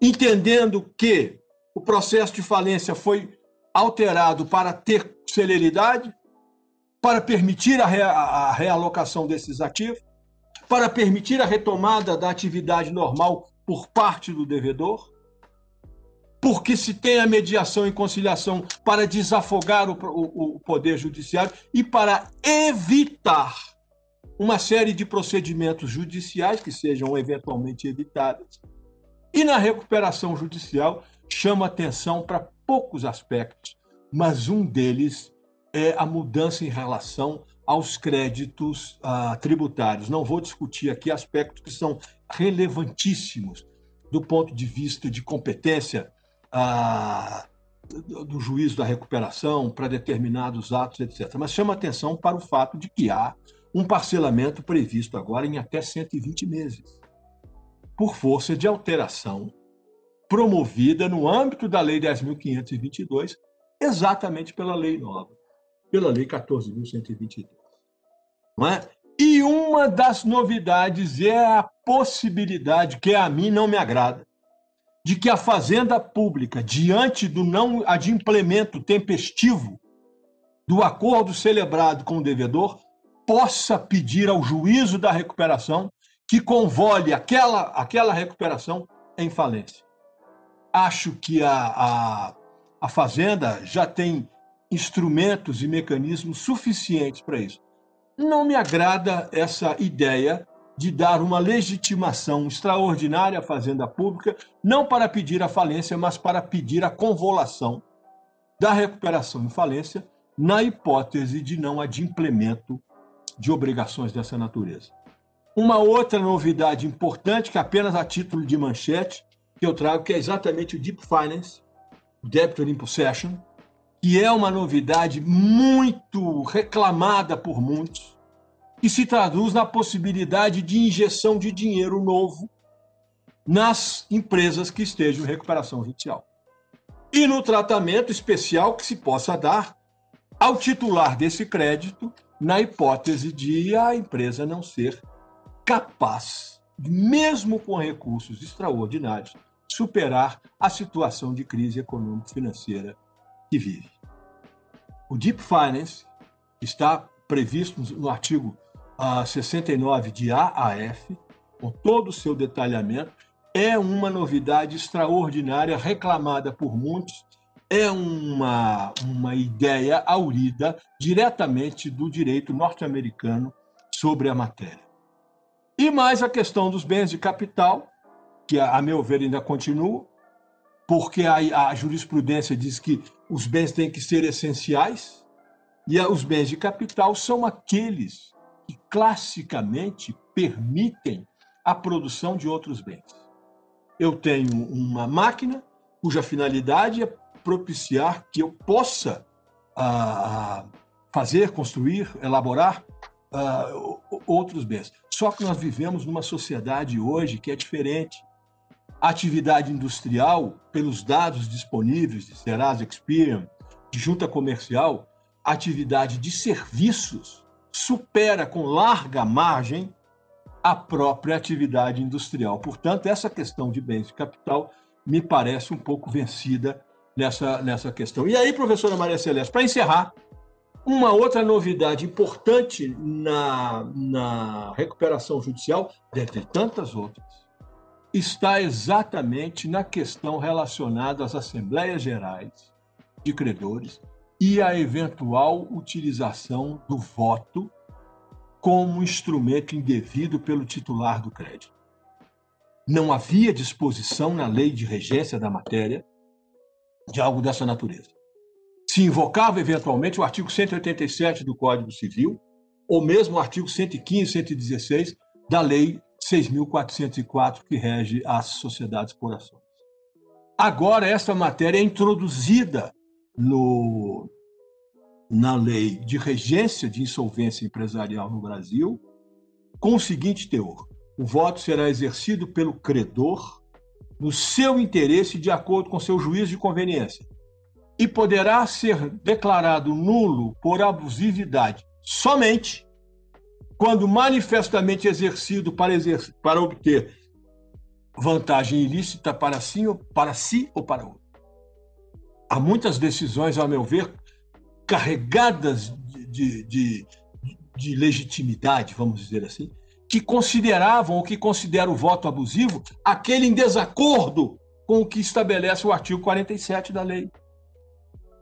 [SPEAKER 4] entendendo que o processo de falência foi alterado para ter celeridade, para permitir a, a realocação desses ativos, para permitir a retomada da atividade normal por parte do devedor, porque se tem a mediação e conciliação para desafogar o, o, o Poder Judiciário e para evitar uma série de procedimentos judiciais que sejam eventualmente evitados. E na recuperação judicial, chama atenção para poucos aspectos, mas um deles é a mudança em relação aos créditos ah, tributários. Não vou discutir aqui aspectos que são relevantíssimos do ponto de vista de competência ah, do juízo da recuperação para determinados atos, etc. Mas chama atenção para o fato de que há um parcelamento previsto agora em até 120 meses, por força de alteração promovida no âmbito da Lei 10.522, exatamente pela lei nova pela Lei 14.122. Não é? E uma das novidades é a possibilidade, que a mim não me agrada, de que a Fazenda Pública, diante do não adimplemento tempestivo do acordo celebrado com o devedor, possa pedir ao juízo da recuperação que convole aquela, aquela recuperação em falência. Acho que a, a, a Fazenda já tem instrumentos e mecanismos suficientes para isso. Não me agrada essa ideia de dar uma legitimação extraordinária à fazenda pública, não para pedir a falência, mas para pedir a convolução da recuperação em falência, na hipótese de não adimplemento de obrigações dessa natureza. Uma outra novidade importante, que apenas a título de manchete, que eu trago, que é exatamente o Deep Finance, o Debitor in Possession, que é uma novidade muito reclamada por muitos, que se traduz na possibilidade de injeção de dinheiro novo nas empresas que estejam em recuperação judicial. E no tratamento especial que se possa dar ao titular desse crédito, na hipótese de a empresa não ser capaz, mesmo com recursos extraordinários, superar a situação de crise econômico-financeira que vive. O Deep Finance está previsto no artigo 69 ah, de AAF, com todo o seu detalhamento, é uma novidade extraordinária, reclamada por muitos, é uma, uma ideia aurida diretamente do direito norte-americano sobre a matéria. E mais a questão dos bens de capital, que, a meu ver, ainda continua, porque a, a jurisprudência diz que os bens têm que ser essenciais, e os bens de capital são aqueles que classicamente permitem a produção de outros bens. Eu tenho uma máquina cuja finalidade é propiciar que eu possa ah, fazer, construir, elaborar ah, outros bens. Só que nós vivemos numa sociedade hoje que é diferente. A atividade industrial, pelos dados disponíveis de Serasa Experian, de junta comercial, a atividade de serviços supera com larga margem a própria atividade industrial. Portanto, essa questão de bens de capital me parece um pouco vencida nessa, nessa questão. E aí, professora Maria Celeste, para encerrar, uma outra novidade importante na, na recuperação judicial, dentre tantas outras, está exatamente na questão relacionada às assembleias gerais de credores e a eventual utilização do voto como instrumento indevido pelo titular do crédito. Não havia disposição na lei de regência da matéria de algo dessa natureza. Se invocava eventualmente o artigo 187 do Código Civil, ou mesmo o artigo 115, 116 da Lei 6.404, que rege as sociedades por ações. Agora, essa matéria é introduzida no, na Lei de Regência de Insolvência Empresarial no Brasil, com o seguinte teor: o voto será exercido pelo credor no seu interesse de acordo com seu juízo de conveniência e poderá ser declarado nulo por abusividade somente quando manifestamente exercido para, para obter vantagem ilícita para si, ou para si ou para outro. Há muitas decisões, ao meu ver, carregadas de, de, de, de legitimidade, vamos dizer assim, que consideravam ou que consideram o voto abusivo aquele em desacordo com o que estabelece o artigo 47 da lei.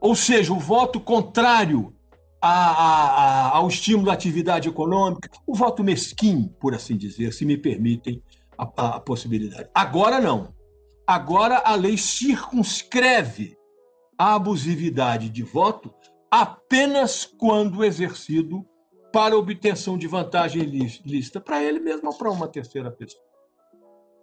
[SPEAKER 4] Ou seja, o voto contrário a, a, a, ao estímulo da atividade econômica, o voto mesquinho, por assim dizer, se me permitem a, a possibilidade. Agora não. Agora a lei circunscreve a abusividade de voto apenas quando exercido para obtenção de vantagem lícita para ele mesmo ou para uma terceira pessoa.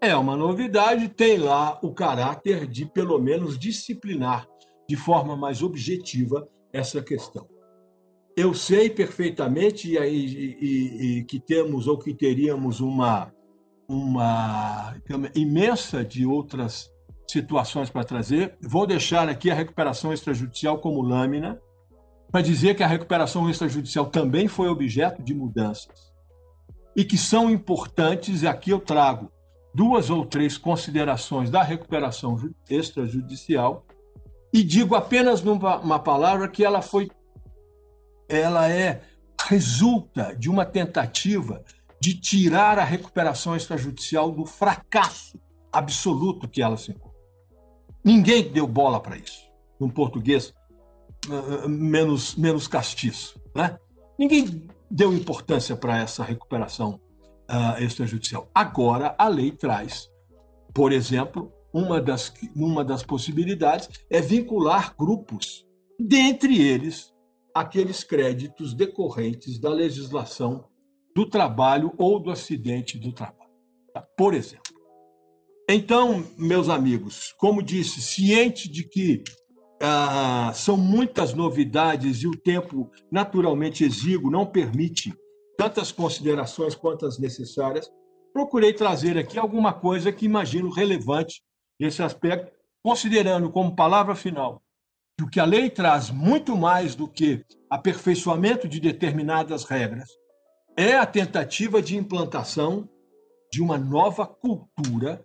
[SPEAKER 4] É uma novidade, tem lá o caráter de, pelo menos, disciplinar de forma mais objetiva essa questão. Eu sei perfeitamente e, e, e que temos ou que teríamos uma, uma imensa de outras situações para trazer. Vou deixar aqui a recuperação extrajudicial como lâmina, para dizer que a recuperação extrajudicial também foi objeto de mudanças e que são importantes, e aqui eu trago duas ou três considerações da recuperação extrajudicial e digo apenas numa palavra que ela foi ela é resulta de uma tentativa de tirar a recuperação extrajudicial do fracasso absoluto que ela se encontra. Ninguém deu bola para isso. No português menos, menos castiço. Né? Ninguém deu importância para essa recuperação uh, extrajudicial. Agora, a lei traz, por exemplo, uma das, uma das possibilidades é vincular grupos, dentre eles aqueles créditos decorrentes da legislação do trabalho ou do acidente do trabalho. Tá? Por exemplo. Então, meus amigos, como disse, ciente de que ah, são muitas novidades e o tempo naturalmente exíguo não permite tantas considerações quantas necessárias. Procurei trazer aqui alguma coisa que imagino relevante nesse aspecto, considerando como palavra final que o que a lei traz muito mais do que aperfeiçoamento de determinadas regras é a tentativa de implantação de uma nova cultura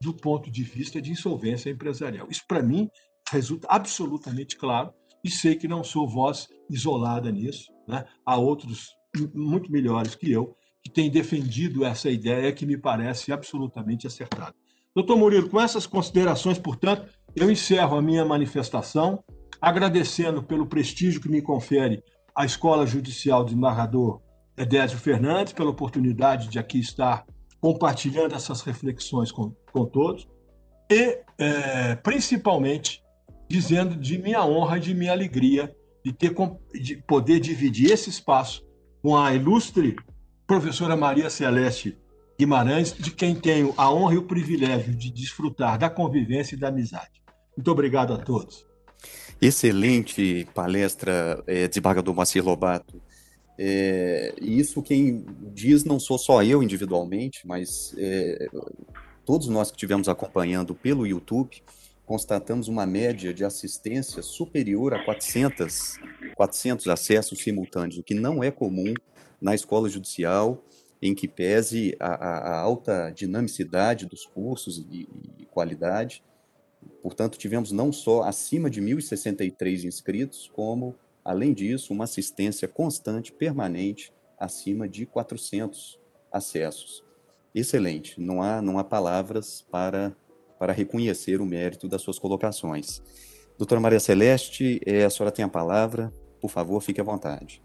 [SPEAKER 4] do ponto de vista de insolvência empresarial. Isso, para mim, resulta absolutamente claro e sei que não sou voz isolada nisso. Né? Há outros muito melhores que eu que têm defendido essa ideia que me parece absolutamente acertada. Doutor Murilo, com essas considerações, portanto, eu encerro a minha manifestação, agradecendo pelo prestígio que me confere a Escola Judicial de Embargador Edésio Fernandes, pela oportunidade de aqui estar compartilhando essas reflexões com, com todos, e, é, principalmente, dizendo de minha honra, de minha alegria de ter de poder dividir esse espaço com a ilustre professora Maria Celeste Guimarães, de quem tenho a honra e o privilégio de desfrutar da convivência e da amizade. Muito obrigado a todos.
[SPEAKER 3] Excelente palestra, é, desembargador Moacir Lobato. É, isso quem diz não sou só eu individualmente, mas é, todos nós que estivemos acompanhando pelo YouTube, constatamos uma média de assistência superior a 400, 400 acessos simultâneos, o que não é comum na escola judicial, em que pese a, a alta dinamicidade dos cursos e, e, qualidade. Portanto, tivemos não só acima de 1.063 inscritos, como, além disso, uma assistência constante, permanente, acima de 400 acessos excelente. Não há, não há palavras para, para reconhecer o mérito das suas colocações. Doutora Maria Celeste, é, a senhora tem a palavra. Por favor, fique à vontade.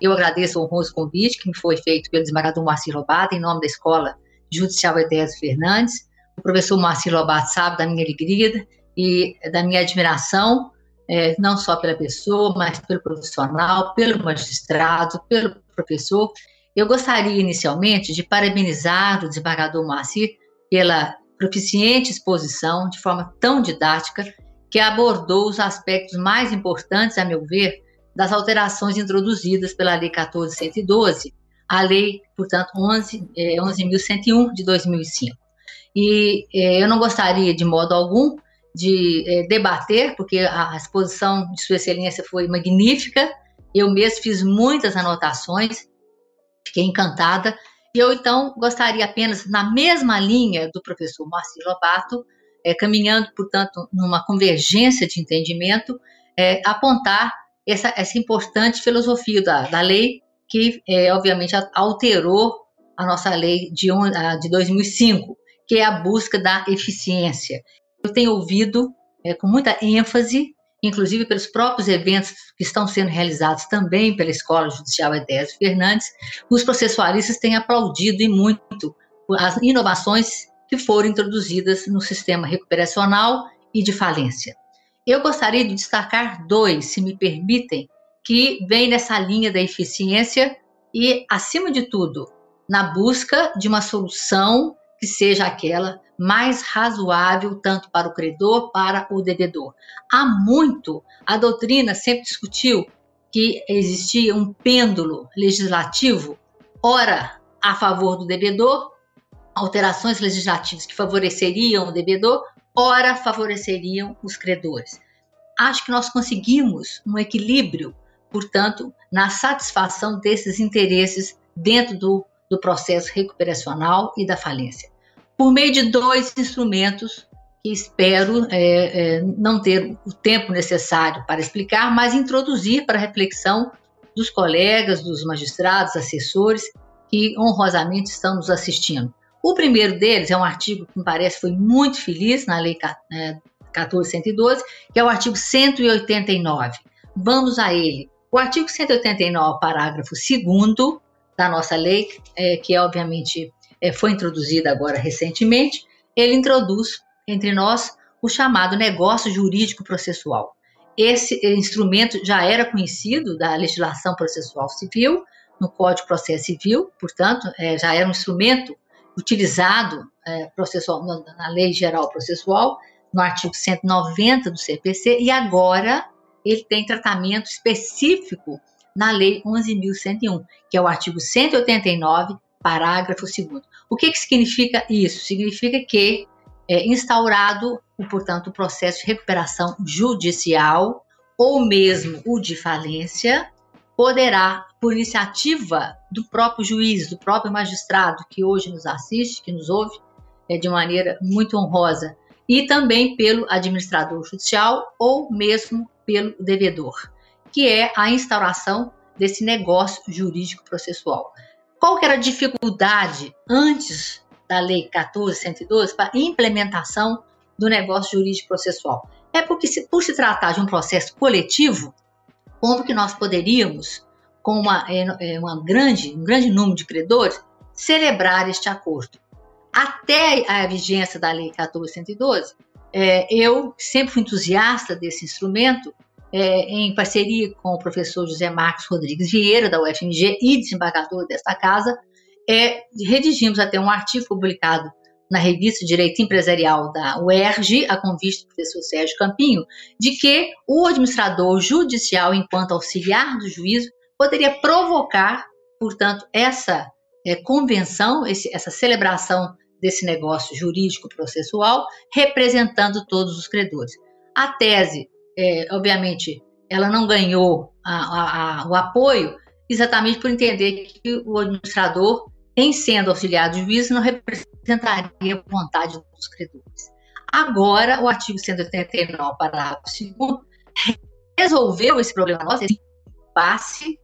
[SPEAKER 5] Eu agradeço o honroso convite que me foi feito pelo desembargador Marcelo Lobato, em nome da Escola Judicial Edésio Fernandes. O professor Marcelo Lobato sabe da minha alegria e da minha admiração, é, não só pela pessoa, mas pelo profissional, pelo magistrado, pelo professor eu gostaria inicialmente de parabenizar o desembargador Moacir pela proficiente exposição de forma tão didática que abordou os aspectos mais importantes, a meu ver, das alterações introduzidas pela Lei 14.112, a Lei, portanto, 11.101 11 de 2005. E eh, eu não gostaria, de modo algum, de eh, debater, porque a exposição de Sua Excelência foi magnífica, eu mesmo fiz muitas anotações, Fiquei encantada. E eu, então, gostaria apenas, na mesma linha do professor Marci Lobato, é, caminhando, portanto, numa convergência de entendimento, é, apontar essa, essa importante filosofia da, da lei, que, é, obviamente, alterou a nossa lei de, de 2005, que é a busca da eficiência. Eu tenho ouvido é, com muita ênfase inclusive pelos próprios eventos que estão sendo realizados também pela Escola Judicial Edésio Fernandes, os processualistas têm aplaudido e muito as inovações que foram introduzidas no sistema recuperacional e de falência. Eu gostaria de destacar dois, se me permitem, que vêm nessa linha da eficiência e, acima de tudo, na busca de uma solução que seja aquela mais razoável tanto para o credor para o devedor. Há muito a doutrina sempre discutiu que existia um pêndulo legislativo, ora a favor do devedor, alterações legislativas que favoreceriam o devedor, ora favoreceriam os credores. Acho que nós conseguimos um equilíbrio, portanto, na satisfação desses interesses dentro do, do processo recuperacional e da falência por meio de dois instrumentos que espero é, é, não ter o tempo necessário para explicar, mas introduzir para a reflexão dos colegas, dos magistrados, assessores que honrosamente estão nos assistindo. O primeiro deles é um artigo que me parece foi muito feliz na Lei 1412, que é o artigo 189. Vamos a ele. O artigo 189, parágrafo 2 da nossa lei, é, que é obviamente é, foi introduzida agora recentemente, ele introduz entre nós o chamado negócio jurídico processual. Esse instrumento já era conhecido da legislação processual civil, no Código de Processo Civil, portanto, é, já era um instrumento utilizado é, processual, na Lei Geral Processual, no artigo 190 do CPC, e agora ele tem tratamento específico na Lei 11.101, que é o artigo 189 parágrafo 2. O que, que significa isso? Significa que é instaurado, portanto, o processo de recuperação judicial ou mesmo o de falência, poderá, por iniciativa do próprio juiz, do próprio magistrado que hoje nos assiste, que nos ouve é, de maneira muito honrosa, e também pelo administrador judicial ou mesmo pelo devedor, que é a instauração desse negócio jurídico processual. Qual que era a dificuldade antes da Lei 14.112 para implementação do negócio jurídico processual? É porque, se, por se tratar de um processo coletivo, como que nós poderíamos, com uma, é, é, uma grande, um grande número de credores, celebrar este acordo? Até a vigência da Lei 14.112, é, eu sempre fui entusiasta desse instrumento, é, em parceria com o professor José Marcos Rodrigues Vieira, da UFMG, e desembargador desta casa, é, redigimos até um artigo publicado na revista Direito Empresarial da UERJ, a convite do professor Sérgio Campinho, de que o administrador judicial, enquanto auxiliar do juízo, poderia provocar, portanto, essa é, convenção, esse, essa celebração desse negócio jurídico processual, representando todos os credores. A tese, é, obviamente, ela não ganhou a, a, a, o apoio exatamente por entender que o administrador, em sendo auxiliar do juiz, não representaria a vontade dos credores. Agora, o artigo 189, parágrafo 2 resolveu esse problema nosso, esse impasse,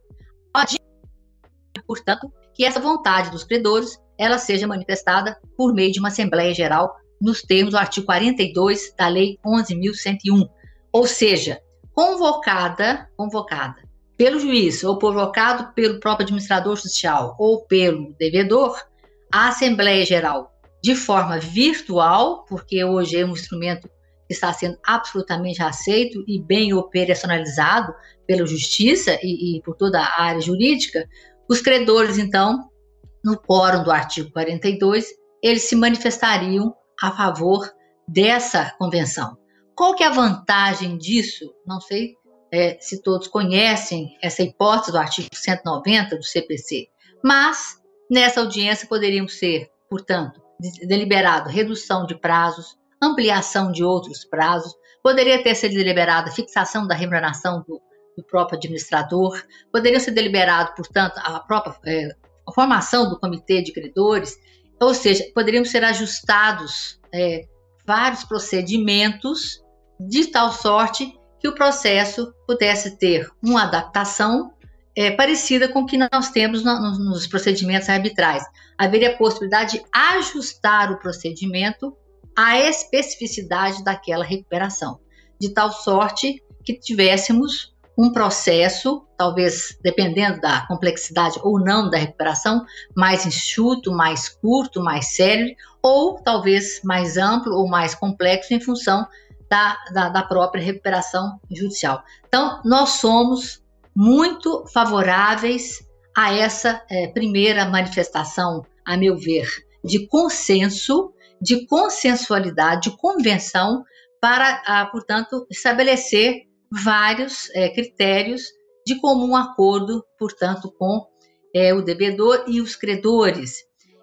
[SPEAKER 5] portanto, que essa vontade dos credores ela seja manifestada por meio de uma Assembleia Geral nos termos do artigo 42 da Lei 11.101, ou seja, convocada, convocada pelo juiz ou provocado pelo próprio administrador judicial ou pelo devedor, a Assembleia Geral de forma virtual, porque hoje é um instrumento que está sendo absolutamente aceito e bem operacionalizado pela Justiça e, e por toda a área jurídica, os credores, então, no quórum do artigo 42, eles se manifestariam a favor dessa convenção. Qual que é a vantagem disso? Não sei é, se todos conhecem essa hipótese do artigo 190 do CPC, mas nessa audiência poderiam ser, portanto, deliberado redução de prazos, ampliação de outros prazos, poderia ter sido deliberada fixação da remuneração do, do próprio administrador, poderia ser deliberado, portanto, a própria é, a formação do comitê de credores, ou seja, poderiam ser ajustados é, vários procedimentos de tal sorte que o processo pudesse ter uma adaptação é, parecida com o que nós temos no, nos procedimentos arbitrais. Haveria a possibilidade de ajustar o procedimento à especificidade daquela recuperação, de tal sorte que tivéssemos um processo, talvez dependendo da complexidade ou não da recuperação, mais enxuto, mais curto, mais sério, ou talvez mais amplo ou mais complexo em função da, da, da própria recuperação judicial. Então, nós somos muito favoráveis a essa é, primeira manifestação, a meu ver, de consenso, de consensualidade, de convenção, para, ah, portanto, estabelecer vários é, critérios de comum acordo, portanto, com é, o devedor e os credores.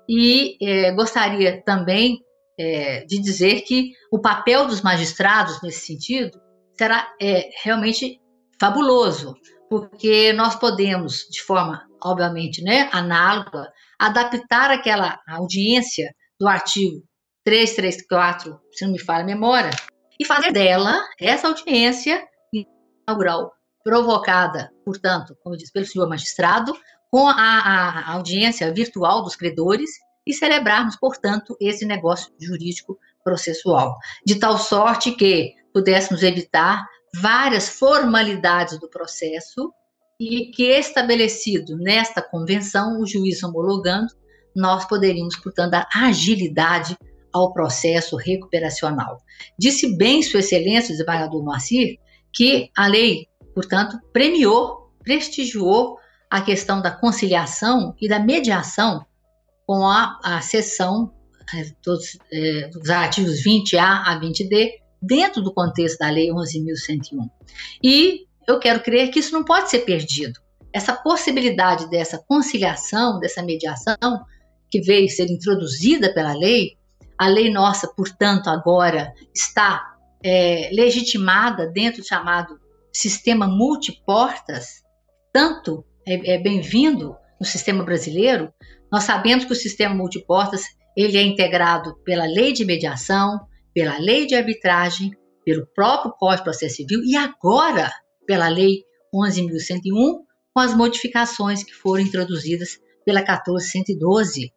[SPEAKER 5] E é, gostaria também é, de dizer que o papel dos magistrados nesse sentido será é, realmente fabuloso, porque nós podemos, de forma, obviamente, né, análoga, adaptar aquela audiência do artigo 334, se não me falha a memória, e fazer dela, essa audiência, inaugural provocada, portanto, como diz pelo senhor magistrado, com a, a audiência virtual dos credores e celebrarmos, portanto, esse negócio jurídico processual, de tal sorte que pudéssemos evitar várias formalidades do processo e que estabelecido nesta convenção, o juiz homologando, nós poderíamos, portanto, dar agilidade ao processo recuperacional. Disse bem Sua Excelência, o desembargador Moacir, que a lei, portanto, premiou, prestigiou a questão da conciliação e da mediação com a, a sessão é, dos, é, dos artigos 20A a 20D, dentro do contexto da Lei 11.101. E eu quero crer que isso não pode ser perdido. Essa possibilidade dessa conciliação, dessa mediação, que veio ser introduzida pela lei, a lei nossa, portanto, agora está é, legitimada dentro do chamado sistema multiportas, tanto é, é bem-vindo no sistema brasileiro. Nós sabemos que o sistema multiportas ele é integrado pela lei de mediação, pela lei de arbitragem, pelo próprio Código de Processo Civil e agora pela lei 11.101, com as modificações que foram introduzidas pela 1412.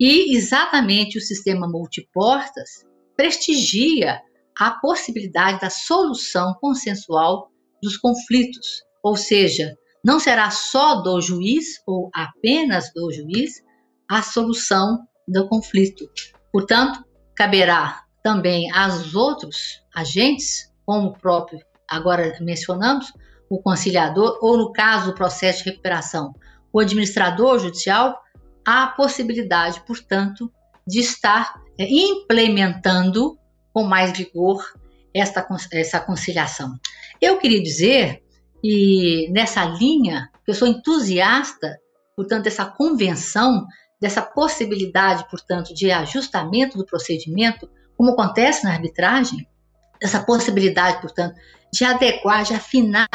[SPEAKER 5] E exatamente o sistema multiportas prestigia a possibilidade da solução consensual dos conflitos, ou seja, não será só do juiz ou apenas do juiz a solução do conflito. Portanto, caberá também aos outros agentes, como o próprio agora mencionamos, o conciliador, ou no caso do processo de recuperação, o administrador judicial, há possibilidade, portanto, de estar é, implementando com mais vigor esta, essa conciliação. Eu queria dizer, e nessa linha, que eu sou entusiasta, portanto, dessa convenção, dessa possibilidade, portanto, de ajustamento do procedimento, como acontece na arbitragem, essa possibilidade, portanto, de adequar, de afinar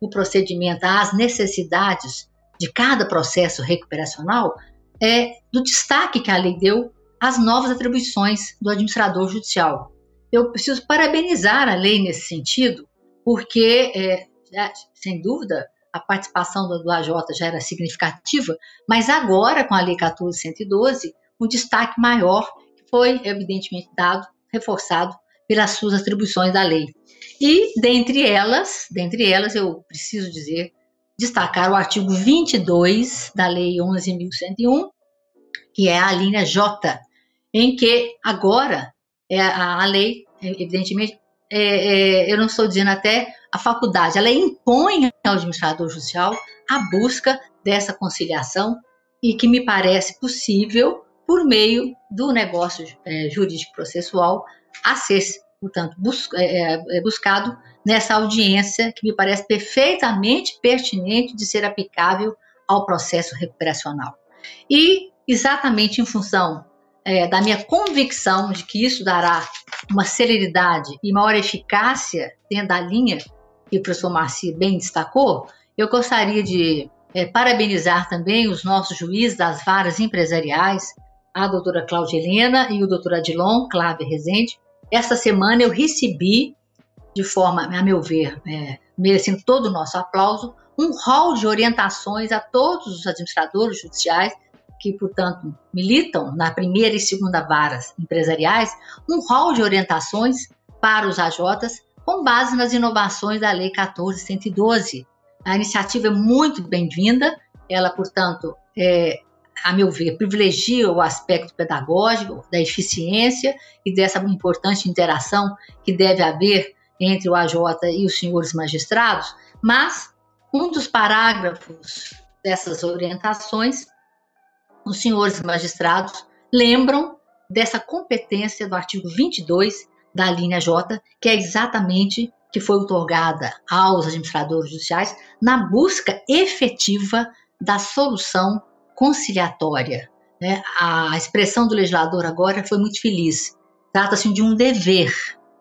[SPEAKER 5] o procedimento às necessidades de cada processo recuperacional, é do destaque que a lei deu às novas atribuições do administrador judicial. Eu preciso parabenizar a lei nesse sentido, porque, é, sem dúvida, a participação do, AJ já era significativa, mas agora, com a Lei 1412, um destaque maior foi, evidentemente, dado, reforçado pelas suas atribuições da lei. E, dentre elas, dentre elas, eu preciso dizer, destacar o artigo 22 da Lei 11.101, que é a linha J, em que agora é a lei, evidentemente, é, é, eu não estou dizendo até a faculdade, ela impõe ao administrador judicial a busca dessa conciliação e que me parece possível por meio do negócio é, jurídico processual a ser, portanto, bus é, é, é, buscado nessa audiência que me parece perfeitamente pertinente de ser aplicável ao processo recuperacional. E exatamente em função é, da minha convicção de que isso dará uma celeridade e maior eficácia dentro da linha que o professor Marci bem destacou, eu gostaria de é, parabenizar também os nossos juízes das varas empresariais, a doutora Cláudia Helena e o doutor Adilon Cláudio Rezende. Esta semana eu recebi, de forma, a meu ver, é, merecendo todo o nosso aplauso, um rol de orientações a todos os administradores judiciais que, portanto, militam na primeira e segunda varas empresariais, um rol de orientações para os AJs com base nas inovações da Lei 14.112. A iniciativa é muito bem-vinda, ela, portanto, é, a meu ver, privilegia o aspecto pedagógico, da eficiência e dessa importante interação que deve haver entre o AJ e os senhores magistrados, mas um dos parágrafos dessas orientações, os senhores magistrados lembram dessa competência do artigo 22 da linha J, que é exatamente que foi otorgada aos administradores judiciais na busca efetiva da solução conciliatória. Né? A expressão do legislador agora foi muito feliz. Trata-se de um dever,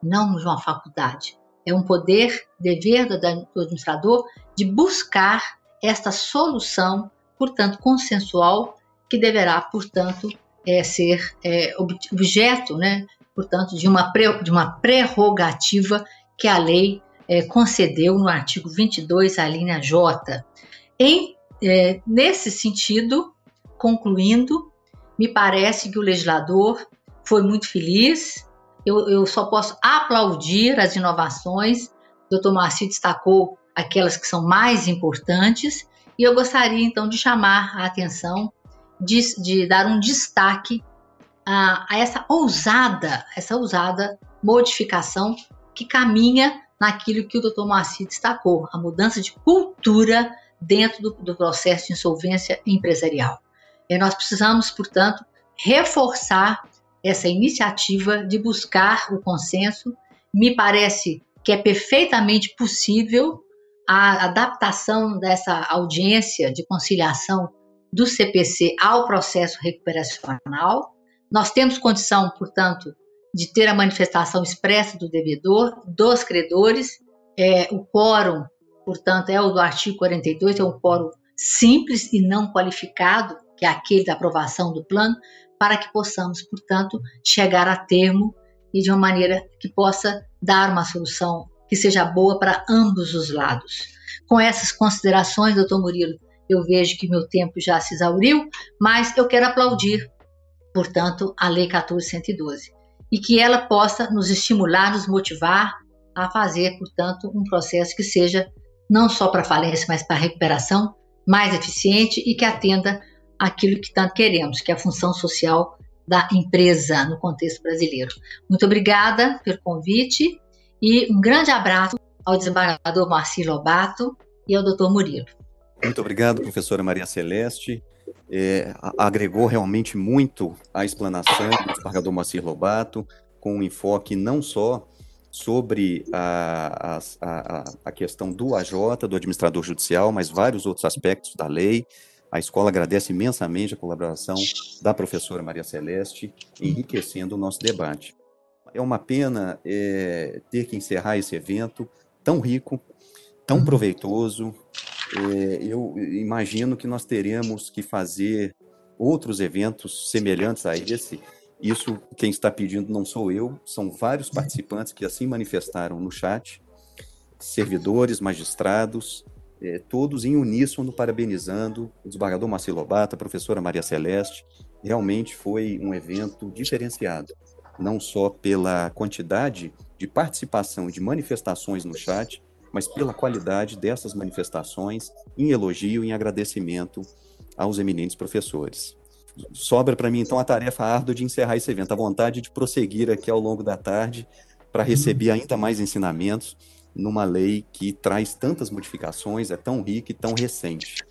[SPEAKER 5] não de uma faculdade. É um poder, dever do administrador de buscar esta solução, portanto, consensual, que deverá, portanto, é, ser é, objeto né, portanto, de uma, de uma prerrogativa que a lei é, concedeu no artigo 22, a linha J. Em, é, nesse sentido, concluindo, me parece que o legislador foi muito feliz. Eu, eu só posso aplaudir as inovações. O doutor Marci destacou aquelas que são mais importantes, e eu gostaria então de chamar a atenção, de, de dar um destaque a, a essa ousada, essa ousada modificação que caminha naquilo que o Dr. Moacir destacou, a mudança de cultura dentro do, do processo de insolvência empresarial. E nós precisamos, portanto, reforçar essa iniciativa de buscar o consenso. Me parece que é perfeitamente possível a adaptação dessa audiência de conciliação do CPC ao processo recuperacional, nós temos condição, portanto, de ter a manifestação expressa do devedor, dos credores. É, o quórum, portanto, é o do artigo 42, é um quórum simples e não qualificado, que é aquele da aprovação do plano, para que possamos, portanto, chegar a termo e de uma maneira que possa dar uma solução que seja boa para ambos os lados. Com essas considerações, doutor Murilo, eu vejo que meu tempo já se exauriu, mas eu quero aplaudir portanto, a Lei 1412, e que ela possa nos estimular, nos motivar a fazer, portanto, um processo que seja não só para falência, mas para recuperação mais eficiente e que atenda aquilo que tanto queremos, que é a função social da empresa no contexto brasileiro. Muito obrigada pelo convite e um grande abraço ao desembargador Marci Lobato e ao doutor Murilo.
[SPEAKER 3] Muito obrigado, professora Maria Celeste. É, agregou realmente muito à explanação do desembargador Marci Lobato, com um enfoque não só sobre a, a, a, questão do AJ, do administrador judicial, mas vários outros aspectos da lei. A escola agradece imensamente a colaboração da professora Maria Celeste, enriquecendo o nosso debate. É uma pena é, ter que encerrar esse evento tão rico, tão proveitoso. É, eu imagino que nós teremos que fazer outros eventos semelhantes a esse isso quem está pedindo não sou eu, são vários participantes que assim manifestaram no chat, servidores, magistrados, eh, todos em uníssono parabenizando o desembargador Marcelo Lobato, a professora Maria Celeste. Realmente foi um evento diferenciado, não só pela quantidade de participação e de manifestações no chat, mas pela qualidade dessas manifestações em elogio e em agradecimento aos eminentes professores sobra para mim, então, a tarefa árdua de encerrar esse evento, a vontade de prosseguir aqui ao longo da tarde para uhum. receber ainda mais ensinamentos numa lei que traz tantas modificações, é tão rica e tão recente.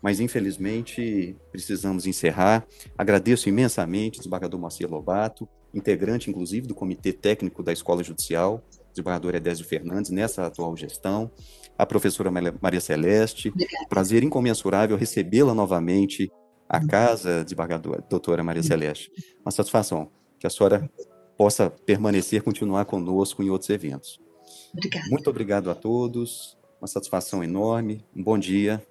[SPEAKER 3] Mas, infelizmente, precisamos encerrar. Agradeço imensamente o desembargador Moacir Lobato, integrante, inclusive, do Comitê Técnico da Escola Judicial, desembargador Edésio Fernandes, nessa atual gestão, a professora Maria Celeste. Prazer incomensurável recebê-la novamente a casa, desembargadora doutora Maria Celeste. Uma satisfação que a senhora possa permanecer, continuar conosco em outros eventos.
[SPEAKER 5] Obrigada.
[SPEAKER 3] Muito obrigado a todos, uma satisfação enorme, um bom dia.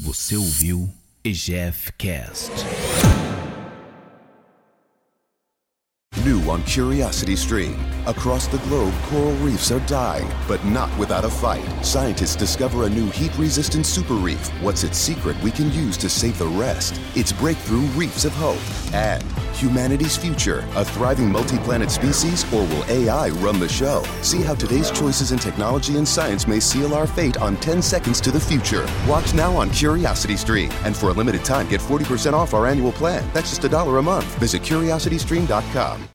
[SPEAKER 2] Você ouviu GFCast.
[SPEAKER 1] New on Curiosity Stream. Across the globe, coral reefs are dying, but not without a fight. Scientists discover a new heat resistant super reef. What's its secret we can use to save the rest? It's breakthrough reefs of hope. And humanity's future a thriving multi planet species, or will AI run the show? See how today's choices in technology and science may seal our fate on 10 seconds to the future. Watch now on Curiosity Stream. And for a limited time, get 40% off our annual plan. That's just a dollar a month. Visit curiositystream.com.